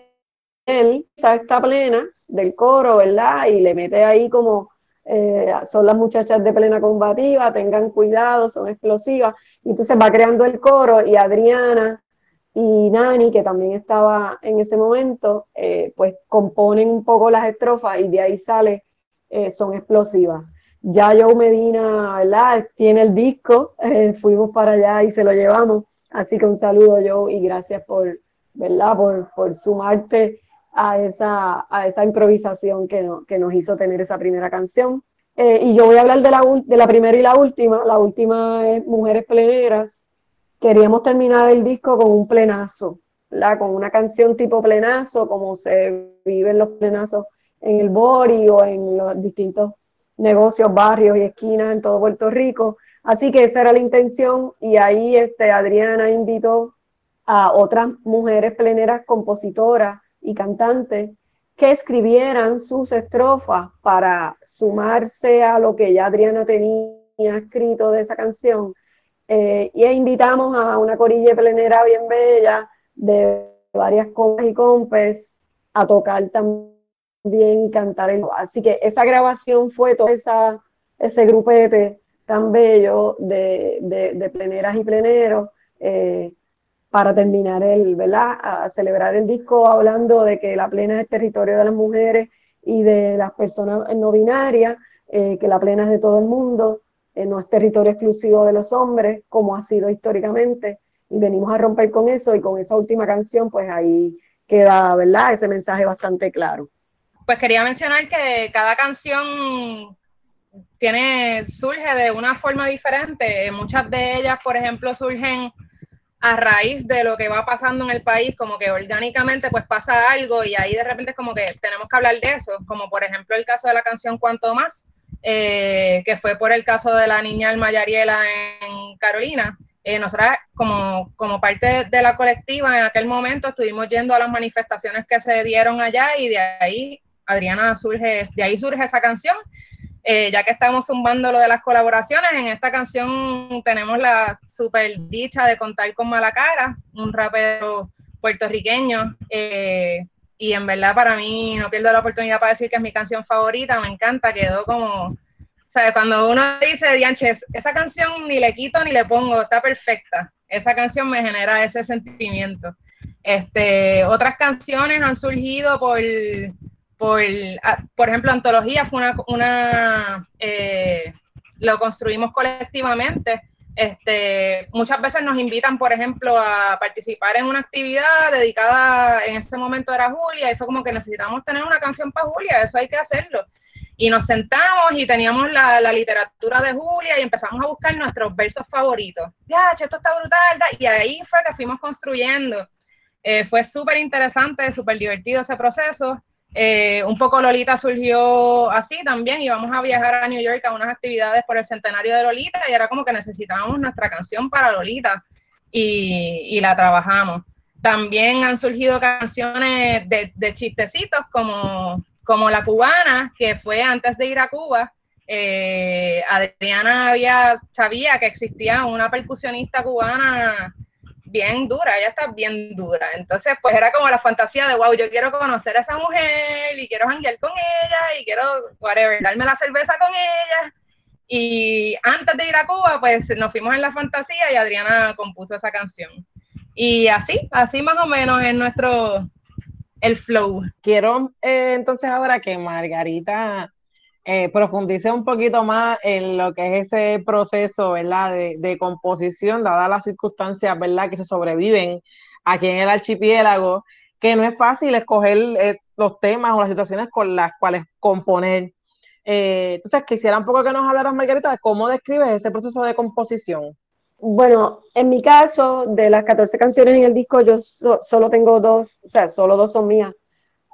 él está plena del coro, ¿verdad? Y le mete ahí como, eh, son las muchachas de plena combativa, tengan cuidado, son explosivas, y entonces va creando el coro y Adriana y Nani, que también estaba en ese momento, eh, pues componen un poco las estrofas y de ahí sale eh, son explosivas. Ya Joe Medina, ¿verdad? Tiene el disco, fuimos para allá y se lo llevamos. Así que un saludo, Joe, y gracias por, ¿verdad? Por, sumarte a esa, a esa improvisación que, que nos hizo tener esa primera canción. Eh, y yo voy a hablar de la, de la primera y la última. La última es Mujeres Pleneras. Queríamos terminar el disco con un plenazo, ¿verdad? Con una canción tipo plenazo, como se viven los plenazos en el Bori o en los distintos negocios, barrios y esquinas en todo Puerto Rico. Así que esa era la intención y ahí este, Adriana invitó a otras mujeres pleneras compositoras y cantantes que escribieran sus estrofas para sumarse a lo que ya Adriana tenía escrito de esa canción. Eh, y invitamos a una corilla plenera bien bella de varias compas y compes a tocar también y cantar. Así que esa grabación fue todo esa, ese grupete tan bello de, de, pleneras y pleneros eh, para terminar el, ¿verdad? A celebrar el disco hablando de que la plena es territorio de las mujeres y de las personas no binarias, eh, que la plena es de todo el mundo, eh, no es territorio exclusivo de los hombres, como ha sido históricamente, y venimos a romper con eso y con esa última canción, pues ahí queda, ¿verdad? Ese mensaje bastante claro pues quería mencionar que cada canción tiene, surge de una forma diferente. Muchas de ellas, por ejemplo, surgen a raíz de lo que va pasando en el país, como que orgánicamente pues pasa algo y ahí de repente es como que tenemos que hablar de eso, como por ejemplo el caso de la canción Cuanto Más, eh, que fue por el caso de la niña Alma Yariela en Carolina. Eh, nosotras como, como parte de la colectiva en aquel momento estuvimos yendo a las manifestaciones que se dieron allá y de ahí Adriana surge, de ahí surge esa canción. Eh, ya que estamos zumbando lo de las colaboraciones, en esta canción tenemos la super dicha de contar con Malacara, un rapero puertorriqueño. Eh, y en verdad para mí no pierdo la oportunidad para decir que es mi canción favorita, me encanta, quedó como, ¿sabes? Cuando uno dice, Dianches, esa canción ni le quito ni le pongo, está perfecta. Esa canción me genera ese sentimiento. Este, otras canciones han surgido por por, ah, por ejemplo, Antología fue una, una eh, lo construimos colectivamente. Este, muchas veces nos invitan, por ejemplo, a participar en una actividad dedicada, en ese momento era Julia, y fue como que necesitamos tener una canción para Julia, eso hay que hacerlo. Y nos sentamos y teníamos la, literatura de Julia y empezamos a buscar nuestros versos favoritos. Ya, esto está brutal, y ahí fue que fuimos construyendo. Eh, fue súper interesante, súper divertido ese proceso. Eh, un poco Lolita surgió así también, íbamos a viajar a New York a unas actividades por el centenario de Lolita y era como que necesitábamos nuestra canción para Lolita. y, la trabajamos. También han surgido canciones de, de chistecitos como, como La Cubana, que fue antes de ir a Cuba, eh, Adriana había, sabía que existía una percusionista cubana bien dura, ella está bien dura. Entonces, pues era como la fantasía de, wow, yo quiero conocer a esa mujer y quiero janguear con ella y quiero, whatever, darme la cerveza con ella. Y antes de ir a Cuba, pues nos fuimos en la fantasía y Adriana compuso esa canción. Y así, así más o menos es nuestro, el flow. Quiero eh, entonces ahora que Margarita eh, profundice un poquito más en lo que es ese proceso, ¿verdad? De, composición, dadas las circunstancias, ¿verdad? Que se sobreviven aquí en el archipiélago, que no es fácil escoger eh, los temas o las situaciones con las cuales componer. Eh, entonces, quisiera un poco que nos hablaras, Margarita, de cómo describes ese proceso de composición. Bueno, en mi caso, de las 14 canciones en el disco, yo solo tengo dos, o sea, solo dos son mías.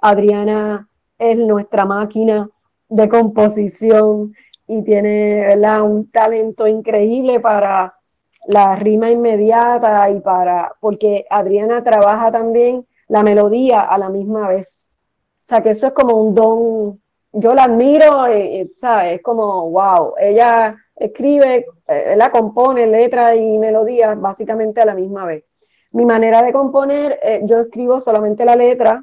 Adriana es nuestra máquina de composición y tiene un talento increíble para la rima inmediata y para, porque Adriana trabaja también la melodía a la misma vez. O sea, que eso es como un don, yo la admiro, eh, eh, ¿sabes? Es como, wow, ella escribe, eh, la compone letra y melodía básicamente a la misma vez. Mi manera de componer, yo escribo solamente la letra,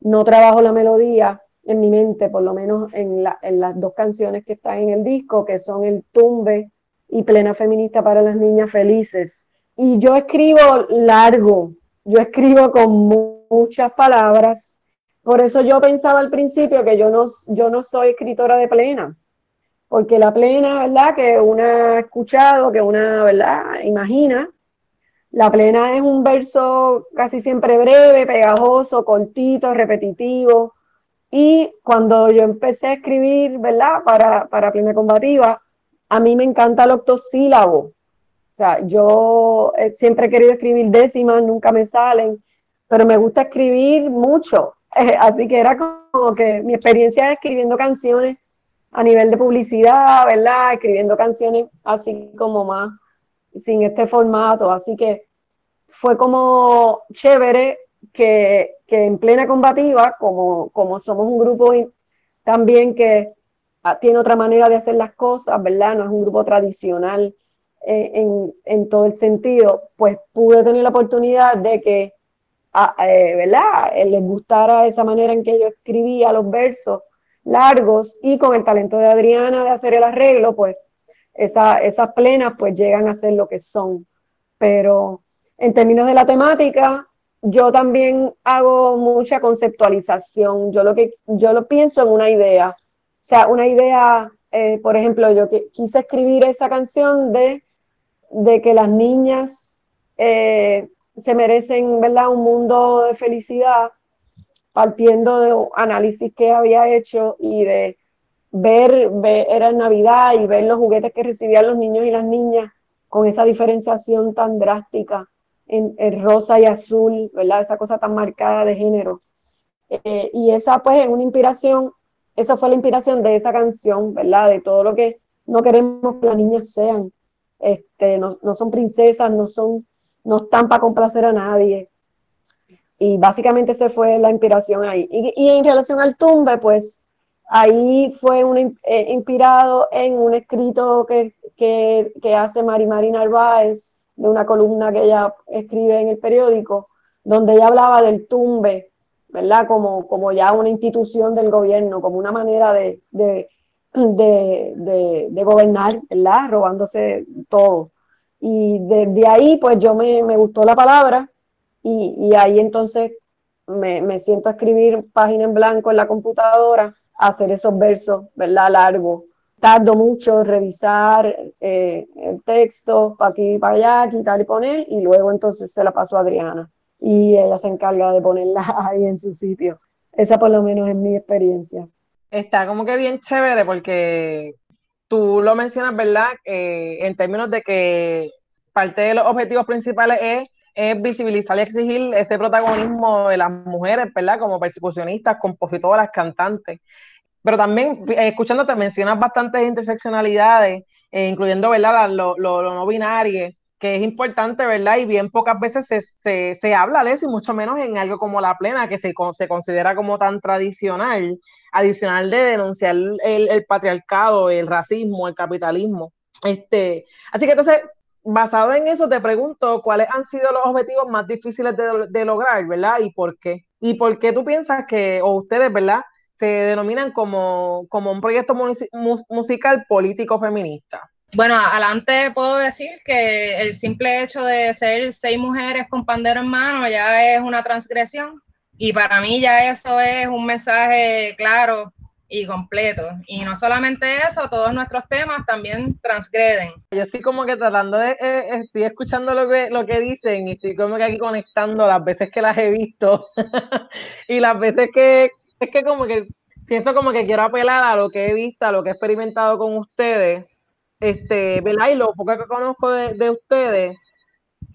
no trabajo la melodía, en mi mente, por lo menos en, las dos canciones que están en el disco, que son El Tumbe y Plena Feminista para las Niñas Felices. Y yo escribo largo, yo escribo con muchas palabras. Por eso yo pensaba al principio que yo no, yo no soy escritora de plena, porque la plena, ¿verdad? Que una ha escuchado, que una, ¿verdad? Imagina. La plena es un verso casi siempre breve, pegajoso, cortito, repetitivo, y cuando yo empecé a escribir, ¿verdad? Para, para Plena Combativa, a mí me encanta el octosílabo. O sea, yo eh, siempre he querido escribir décimas, nunca me salen, pero me gusta escribir mucho. Así que era como que mi experiencia escribiendo canciones a nivel de publicidad, ¿verdad? Escribiendo canciones así como más sin este formato. Así que fue como chévere que, en plena combativa, como, como somos un grupo también que ah, tiene otra manera de hacer las cosas, ¿verdad? No es un grupo tradicional eh, en, todo el sentido, pues pude tener la oportunidad de que, ah, eh, ¿verdad? Eh, les gustara esa manera en que yo escribía los versos largos y con el talento de Adriana de hacer el arreglo, pues esas plenas pues llegan a ser lo que son. Pero en términos de la temática, yo también hago mucha conceptualización. Yo lo que yo lo pienso en una idea. O sea, una idea, eh, por ejemplo, yo que, quise escribir esa canción de, de que las niñas eh, se merecen, ¿verdad? Un mundo de felicidad, partiendo de análisis que había hecho y de ver, ver, era Navidad y ver los juguetes que recibían los niños y las niñas con esa diferenciación tan drástica en, rosa y azul, ¿verdad? Esa cosa tan marcada de género. Eh, y esa pues es una inspiración, esa fue la inspiración de esa canción, ¿verdad? De todo lo que no queremos que las niñas sean. Este, no, no son princesas, no son, no están para complacer a nadie. Y básicamente se fue la inspiración ahí. Y, y en relación al tumbe, pues ahí fue un, eh, inspirado en un escrito que, que, que hace Mari Mari Narváez, de una columna que ella escribe en el periódico, donde ella hablaba del tumbe, ¿verdad? Como, como ya una institución del gobierno, como una manera de, de, de, gobernar, ¿verdad? Robándose todo. Y desde ahí, pues yo me, me gustó la palabra y, y ahí entonces me, me, siento a escribir página en blanco en la computadora, hacer esos versos, ¿verdad? Largos tardo mucho en revisar eh, el texto para aquí y para allá, quitar y poner, y luego entonces se la paso a Adriana y ella se encarga de ponerla ahí en su sitio. Esa por lo menos es mi experiencia. Está como que bien chévere porque tú lo mencionas, ¿verdad? Eh, en términos de que parte de los objetivos principales es, es, visibilizar y exigir ese protagonismo de las mujeres, ¿verdad? Como persecucionistas, compositoras, cantantes pero también eh, escuchándote mencionas bastantes interseccionalidades, eh, incluyendo ¿verdad? Lo, lo, no binario, que es importante, ¿verdad? Y bien pocas veces se, se, habla de eso, y mucho menos en algo como la plena, que se, se considera como tan tradicional, adicional de denunciar el, el, patriarcado, el racismo, el capitalismo. Este, así que entonces, basado en eso, te pregunto cuáles han sido los objetivos más difíciles de, de lograr, ¿verdad? Y por qué. Y por qué tú piensas que, o ustedes, ¿verdad? Se denominan como, como un proyecto musical político feminista. Bueno, adelante puedo decir que el simple hecho de ser seis mujeres con pandero en mano ya es una transgresión y para mí ya eso es un mensaje claro y completo. Y no solamente eso, todos nuestros temas también transgreden. Yo estoy como que tratando de, eh, estoy escuchando lo que, lo que dicen y estoy como que aquí conectando las veces que las he visto y las veces que es que como que pienso como que quiero apelar a lo que he visto, a lo que he experimentado con ustedes este, ¿verdad? Y lo poco que conozco de, ustedes,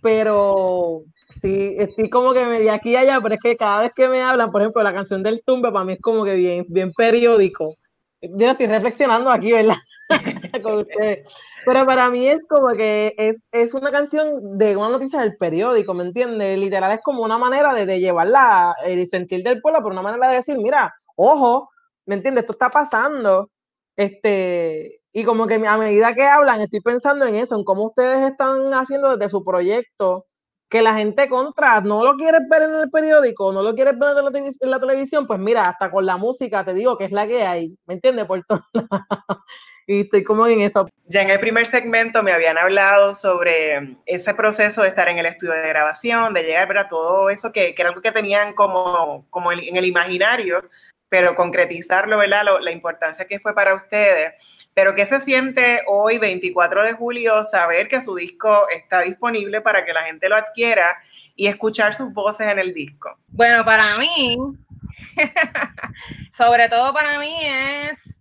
pero sí, estoy como que me di aquí y allá, pero es que cada vez que me hablan, por ejemplo, la canción del tumbe, para mí es como que bien, bien periódico. Yo estoy reflexionando aquí, ¿verdad? Con ustedes. Pero para mí es como que es, es, una canción de una noticia del periódico, ¿me entiendes? Literal es como una manera de, de llevarla, el sentir del pueblo, pero una manera de decir, mira, ojo, ¿me entiendes? Esto está pasando. Este, y como que a medida que hablan, estoy pensando en eso, en cómo ustedes están haciendo desde su proyecto, que la gente contra no lo quiere ver en el periódico, no lo quiere ver en la, televisión, pues mira, hasta con la música te digo que es la que hay, ¿me entiendes? Por todo y estoy como en eso. Ya en el primer segmento me habían hablado sobre ese proceso de estar en el estudio de grabación, de llegar a todo eso que, que, era algo que tenían como, como en el imaginario, pero concretizarlo, ¿verdad? la importancia que fue para ustedes. Pero ¿qué se siente hoy, 24 de julio, saber que su disco está disponible para que la gente lo adquiera y escuchar sus voces en el disco? Bueno, para mí, sobre todo para mí es,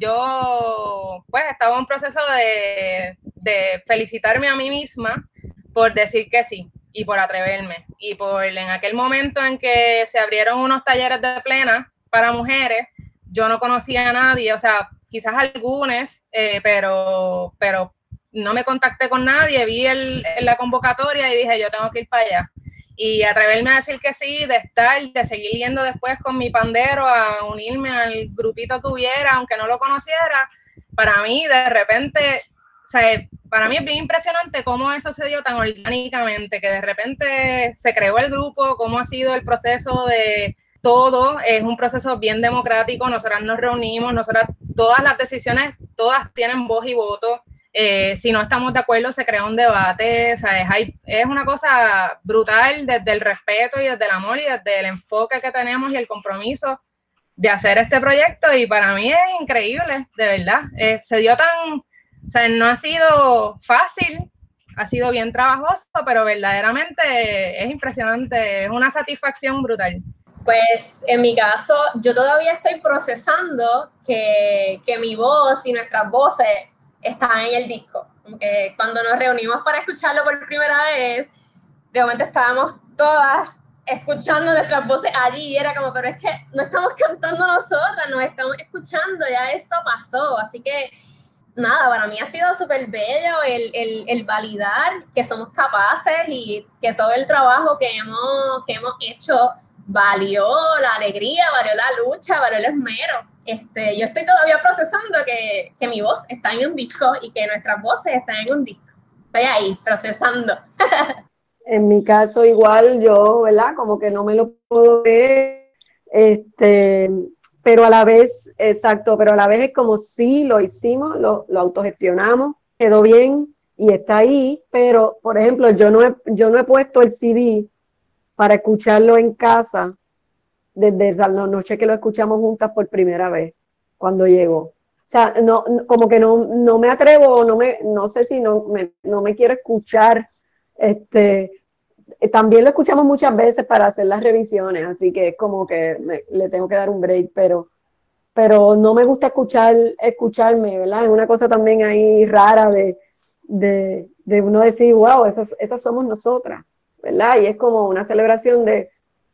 yo pues estaba en un proceso de, de felicitarme a mí misma por decir que sí y por atreverme. Y por en aquel momento en que se abrieron unos talleres de plena, para mujeres, yo no conocía a nadie, o sea, quizás algunas, eh, pero, pero no me contacté con nadie, vi el, la convocatoria y dije, yo tengo que ir para allá. Y atreverme a decir que sí, de estar, de seguir yendo después con mi pandero a unirme al grupito que hubiera, aunque no lo conociera, para mí de repente, para mí es bien impresionante cómo eso se dio tan orgánicamente, que de repente se creó el grupo, cómo ha sido el proceso de todo es un proceso bien democrático, nosotras nos reunimos, nosotras, todas las decisiones, todas tienen voz y voto. Eh, si no estamos de acuerdo, se crea un debate, ¿sabes? Hay, es una cosa brutal desde el respeto y desde el amor y desde el enfoque que tenemos y el compromiso de hacer este proyecto y para mí es increíble, de verdad. Eh, se dio tan, o sea, no ha sido fácil, ha sido bien trabajoso, pero verdaderamente es impresionante, es una satisfacción brutal. Pues en mi caso, yo todavía estoy procesando que, que mi voz y nuestras voces están en el disco. Como que cuando nos reunimos para escucharlo por primera vez, de momento estábamos todas escuchando nuestras voces allí y era como, pero es que no estamos cantando nosotras, nos estamos escuchando, ya esto pasó. Así que nada, para mí ha sido súper bello el, el, el, validar que somos capaces y que todo el trabajo que hemos, que hemos hecho valió la alegría, valió la lucha, valió el esmero. Este, yo estoy todavía procesando que, que mi voz está en un disco y que nuestras voces están en un disco. Estoy ahí, procesando. en mi caso igual yo, ¿verdad? Como que no me lo puedo ver, este, pero a la vez, exacto, pero a la vez es como si lo hicimos, lo, lo autogestionamos, quedó bien y está ahí, pero por ejemplo, yo no he, yo no he puesto el CD para escucharlo en casa desde la noche que lo escuchamos juntas por primera vez, cuando llegó. O sea, no, como que no, no me atrevo, no, me, no sé si no me, no me quiero escuchar. Este, también lo escuchamos muchas veces para hacer las revisiones, así que es como que le tengo que dar un break, pero, pero no me gusta escuchar, escucharme, ¿verdad? Es una cosa también ahí rara de, de, de uno decir, wow, esas, esas somos nosotras. ¿verdad? Y es como una celebración de,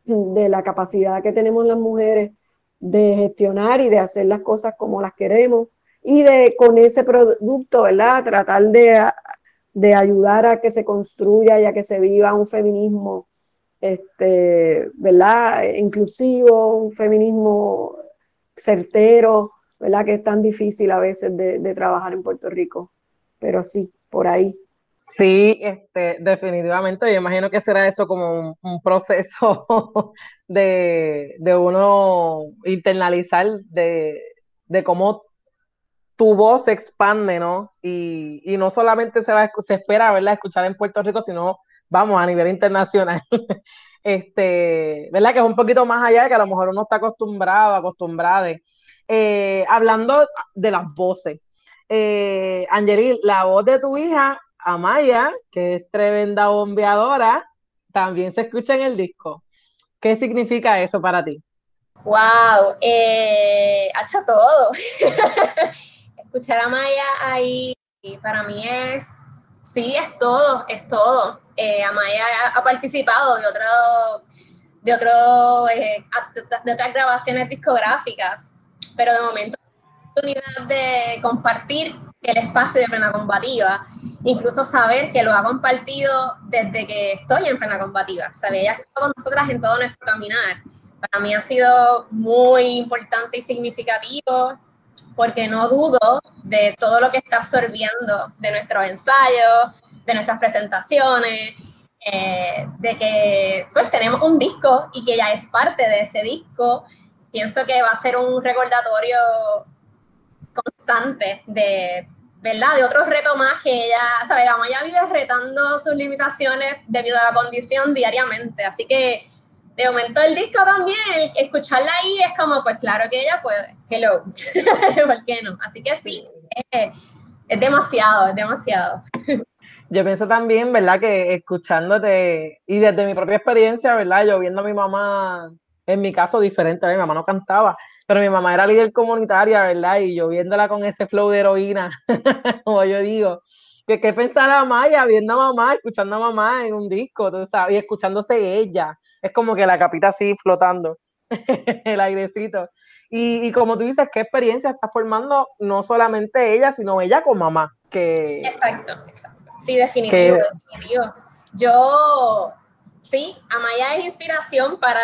la capacidad que tenemos las mujeres de gestionar y de hacer las cosas como las queremos y de con ese producto, ¿verdad? Tratar de, de ayudar a que se construya y a que se viva un feminismo, este, ¿verdad? Inclusivo, un feminismo certero, ¿verdad? Que es tan difícil a veces de, trabajar en Puerto Rico. Pero sí, por ahí. Sí, este, definitivamente. Yo imagino que será eso como un, proceso de, uno internalizar de, de cómo tu voz se expande, ¿no? Y, no solamente se, va, se espera ¿verdad? escuchar en Puerto Rico, sino, vamos, a nivel internacional. este, ¿verdad? Que es un poquito más allá, que a lo mejor uno está acostumbrado, acostumbrada. Eh, hablando de las voces, eh, la voz de tu hija, Amaya, que es tremenda bombeadora, también se escucha en el disco. ¿Qué significa eso para ti? Wow, eh, ha todo. escuchar a Maya ahí para mí es, sí, es todo, es todo. Eh, Amaya ha, participado de otro, de otro, eh, de otras grabaciones discográficas, pero de momento la oportunidad de compartir el espacio de Plena Combativa, incluso saber que lo ha compartido desde que estoy en Plena Combativa, sabe, ella ha estado con nosotras en todo nuestro caminar. Para mí ha sido muy importante y significativo porque no dudo de todo lo que está absorbiendo de nuestros ensayos, de nuestras presentaciones, eh, de que pues tenemos un disco y que ya es parte de ese disco. Pienso que va a ser un recordatorio constante de, De otros retos más que ella, sabe, vamos, ella vive retando sus limitaciones debido a la condición diariamente. Así que de momento el disco también, escucharla ahí es como, pues claro que ella puede, hello, ¿por qué no? Así que sí, es, demasiado, es demasiado. Yo pienso también, ¿verdad? Que escuchándote y desde mi propia experiencia, ¿verdad? Yo viendo a mi mamá, en mi caso diferente, mi mamá no cantaba, pero mi mamá era líder comunitaria, ¿verdad? Y yo viéndola con ese flow de heroína, como yo digo, que qué pensará Maya viendo a mamá, escuchando a mamá en un disco, tú sabes, y escuchándose ella. Es como que la capita así flotando, el airecito. Y, como tú dices, qué experiencia está formando no solamente ella, sino ella con mamá. Que, exacto, exacto. Sí, definitivo, definitivo. Yo, sí, Amaya es inspiración para,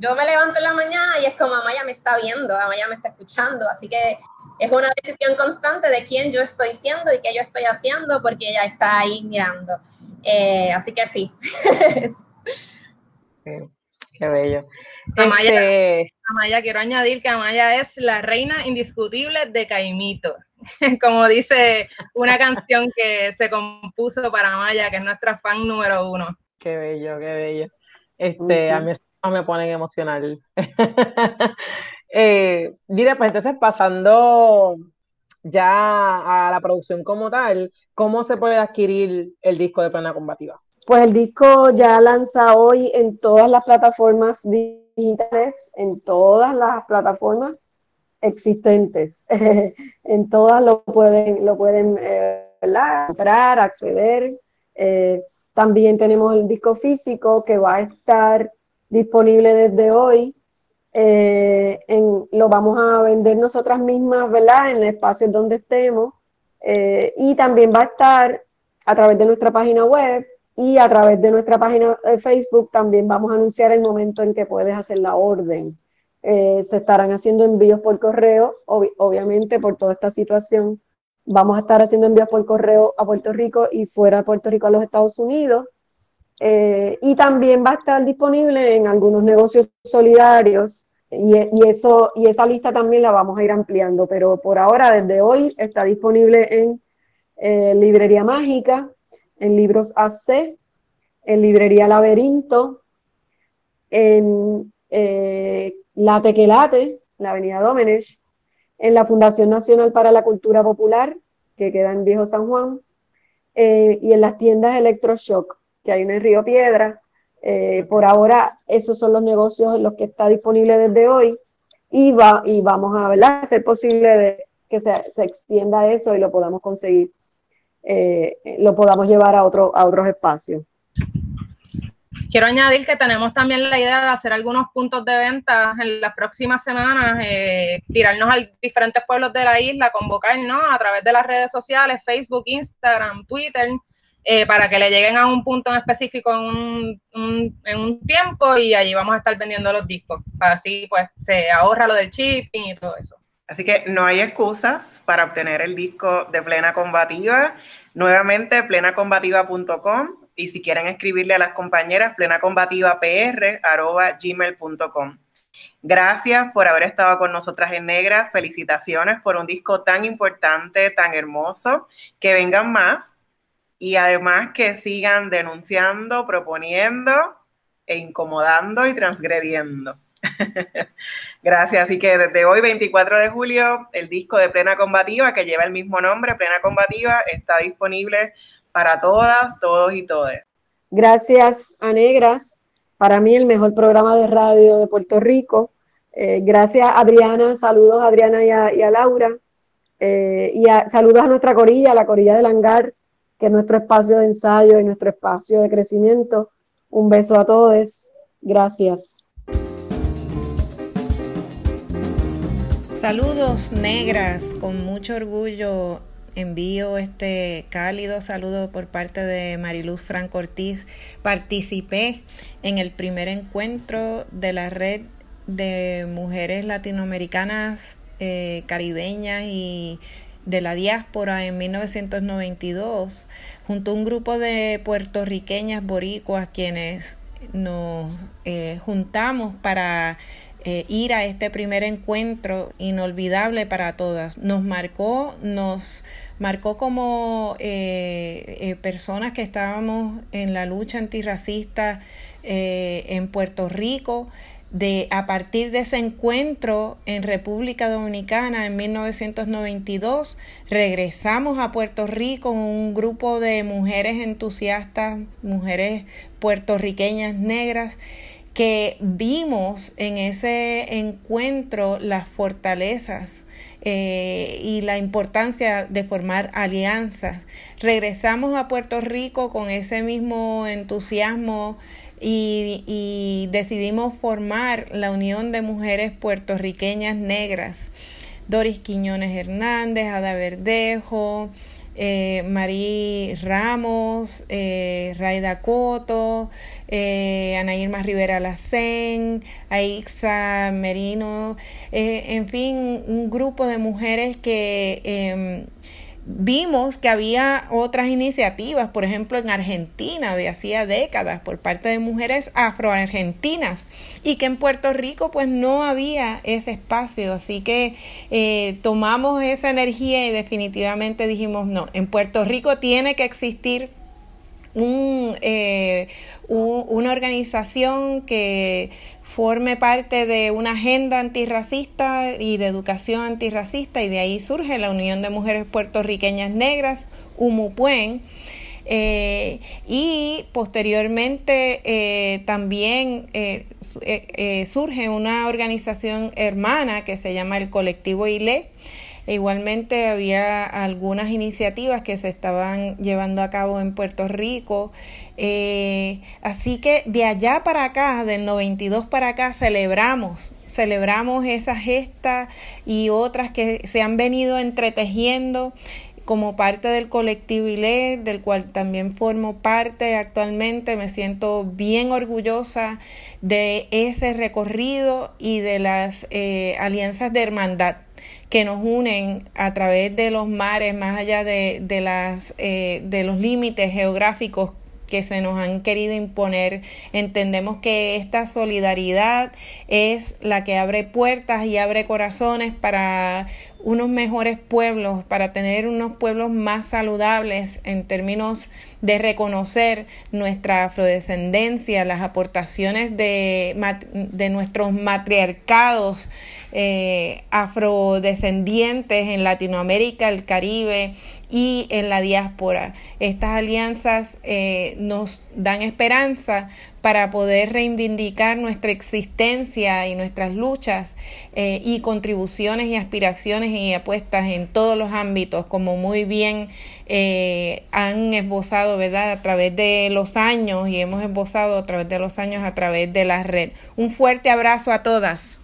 yo me levanto en la mañana y es como Amaya me está viendo, Amaya me está escuchando, así que es una decisión constante de quién yo estoy siendo y qué yo estoy haciendo porque ella está ahí mirando. Eh, así que sí. qué, bello. Amaya, este, Amaya, quiero añadir que Amaya es la reina indiscutible de Caimito. Como dice una canción que se compuso para Amaya, que es nuestra fan número uno. Qué bello, qué bello. Este, A mí me pone emocional. Eh, mira, pues entonces pasando ya a la producción como tal, ¿cómo se puede adquirir el disco de Plena Combativa? Pues el disco ya lanza hoy en todas las plataformas digitales, en todas las plataformas existentes. en todas lo pueden, lo pueden eh, comprar, acceder. Eh, también tenemos el disco físico que va a estar disponible desde hoy eh, lo vamos a vender nosotras mismas, ¿verdad? En espacios donde estemos. Eh, y también va a estar a través de nuestra página web y a través de nuestra página de Facebook también vamos a anunciar el momento en que puedes hacer la orden. Eh, se estarán haciendo envíos por correo, obviamente por toda esta situación. Vamos a estar haciendo envíos por correo a Puerto Rico y fuera de Puerto Rico a los Estados Unidos. Eh, y también va a estar disponible en algunos negocios solidarios y, eso, y esa lista también la vamos a ir ampliando, pero por ahora, desde hoy, está disponible en eh, Librería Mágica, en Libros AC, en Librería Laberinto, en eh, La Tequelate, la Avenida Domenech, en la Fundación Nacional para la Cultura Popular, que queda en Viejo San Juan, y en las tiendas Electroshock que hay en Río Piedra. Eh, por ahora, esos son los negocios en los que está disponible desde hoy y, va, y vamos a hacer posible que se, extienda eso y lo podamos conseguir, eh, lo podamos llevar a, otro, a otros espacios. Quiero añadir que tenemos también la idea de hacer algunos puntos de venta en las próximas semanas, eh, tirarnos a diferentes pueblos de la isla, convocarnos a través de las redes sociales, Facebook, Instagram, Twitter, eh, para que le lleguen a un punto en específico en un, tiempo y allí vamos a estar vendiendo los discos. Así pues se ahorra lo del shipping y todo eso. Así que no hay excusas para obtener el disco de Plena Combativa. Nuevamente, plenacombativa.com y si quieren escribirle a las compañeras, plenacombativapr.gmail.com. Gracias por haber estado con nosotras en Negra. Felicitaciones por un disco tan importante, tan hermoso. Que vengan más y además que sigan denunciando, proponiendo e incomodando y transgrediendo. Gracias. Así que desde hoy, 24 de julio, el disco de Plena Combativa, que lleva el mismo nombre, Plena Combativa, está disponible para todas, todos y todes. Gracias a Negras, para mí el mejor programa de radio de Puerto Rico. Eh, gracias Adriana, saludos a Adriana y a, Laura. Eh, y saludos a nuestra corilla, la corilla del hangar, que es nuestro espacio de ensayo y nuestro espacio de crecimiento. Un beso a todos. Gracias. Saludos negras, con mucho orgullo envío este cálido saludo por parte de Mariluz Franco Ortiz. Participé en el primer encuentro de la red de mujeres latinoamericanas, eh, caribeñas y de la diáspora en 1992, junto a un grupo de puertorriqueñas boricuas quienes nos eh, juntamos para eh, ir a este primer encuentro inolvidable para todas. Nos marcó, nos marcó como eh, personas que estábamos en la lucha antirracista en Puerto Rico. De a partir de ese encuentro en República Dominicana en 1992, regresamos a Puerto Rico con un grupo de mujeres entusiastas, mujeres puertorriqueñas negras, que vimos en ese encuentro las fortalezas eh, y la importancia de formar alianzas. Regresamos a Puerto Rico con ese mismo entusiasmo y, decidimos formar la Unión de Mujeres Puertorriqueñas Negras. Doris Quiñones Hernández, Ada Verdejo, eh, Marí Ramos, eh, Raida Coto, eh, Ana Irma Rivera Lacén, Aixa Merino, eh, en fin, un grupo de mujeres que em, vimos que había otras iniciativas, por ejemplo en Argentina de hacía décadas por parte de mujeres afroargentinas y que en Puerto Rico pues no había ese espacio, así que eh, tomamos esa energía y definitivamente dijimos no, en Puerto Rico tiene que existir un, eh, una organización que forme parte de una agenda antirracista y de educación antirracista y de ahí surge la Unión de Mujeres Puertorriqueñas Negras, UMUPUEN. Eh, y posteriormente eh, también surge una organización hermana que se llama el colectivo ILE, e igualmente había algunas iniciativas que se estaban llevando a cabo en Puerto Rico. Eh, así que de allá para acá, del 92 para acá, celebramos celebramos esa gesta y otras que se han venido entretejiendo como parte del colectivo ILE, del cual también formo parte actualmente. Me siento bien orgullosa de ese recorrido y de las eh, alianzas de hermandad que nos unen a través de los mares, más allá de, de las, eh, de los límites geográficos que se nos han querido imponer. Entendemos que esta solidaridad es la que abre puertas y abre corazones para unos mejores pueblos, para tener unos pueblos más saludables en términos de reconocer nuestra afrodescendencia, las aportaciones de, de nuestros matriarcados eh, afrodescendientes en Latinoamérica, el Caribe y en la diáspora. Estas alianzas eh, nos dan esperanza para poder reivindicar nuestra existencia y nuestras luchas eh, y contribuciones y aspiraciones y apuestas en todos los ámbitos, como muy bien eh, han esbozado, ¿verdad?, a través de los años y hemos esbozado a través de los años a través de la red. Un fuerte abrazo a todas.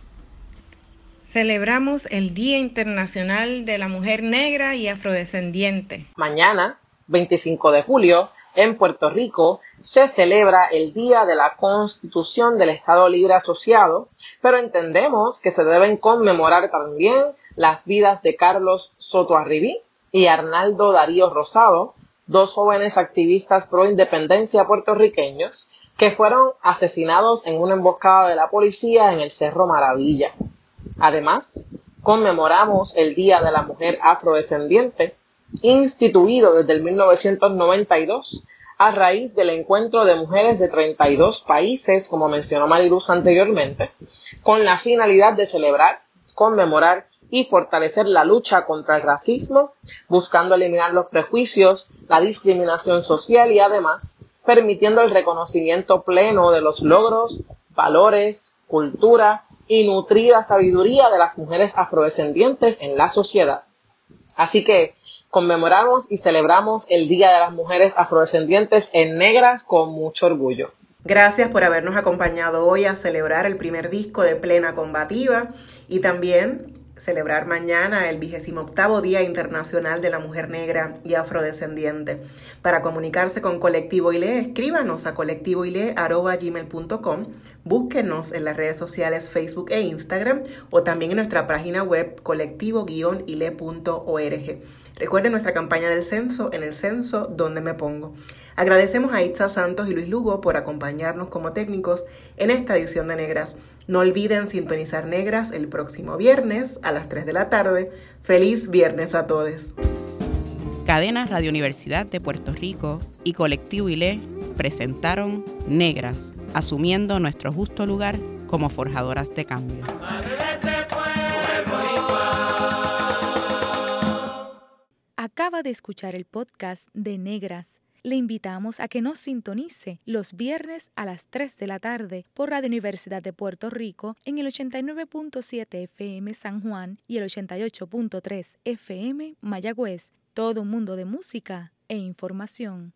Celebramos el Día Internacional de la Mujer Negra y Afrodescendiente. Mañana, 25 de julio, en Puerto Rico se celebra el Día de la Constitución del Estado Libre Asociado, pero entendemos que se deben conmemorar también las vidas de Carlos Soto Arribí y Arnaldo Darío Rosado, dos jóvenes activistas pro independencia puertorriqueños que fueron asesinados en una emboscada de la policía en el Cerro Maravilla. Además, conmemoramos el Día de la Mujer Afrodescendiente, instituido desde el 1992 a raíz del encuentro de mujeres de 32 países, como mencionó Mariluz anteriormente, con la finalidad de celebrar, conmemorar y fortalecer la lucha contra el racismo, buscando eliminar los prejuicios, la discriminación social y además permitiendo el reconocimiento pleno de los logros, valores, cultura y nutrida sabiduría de las mujeres afrodescendientes en la sociedad. Así que conmemoramos y celebramos el Día de las Mujeres Afrodescendientes en Negras con mucho orgullo. Gracias por habernos acompañado hoy a celebrar el primer disco de Plena Combativa y también celebrar mañana el vigésimo octavo Día Internacional de la Mujer Negra y Afrodescendiente. Para comunicarse con Colectivo ILE, escríbanos a colectivoile.gmail.com, búsquenos en las redes sociales Facebook e Instagram o también en nuestra página web colectivo-ile.org. Recuerden nuestra campaña del censo en el censo donde me pongo. Agradecemos a Itza Santos y Luis Lugo por acompañarnos como técnicos en esta edición de Negras. No olviden sintonizar Negras el próximo viernes a las 3 de la tarde. Feliz viernes a todos. Cadena Radio Universidad de Puerto Rico y Colectivo ILE presentaron Negras, asumiendo nuestro justo lugar como forjadoras de cambio. Acaba de escuchar el podcast de Negras. Le invitamos a que nos sintonice los viernes a las 3 de la tarde por Radio Universidad de Puerto Rico en el 89.7 FM San Juan y el 88.3 FM Mayagüez. Todo un mundo de música e información.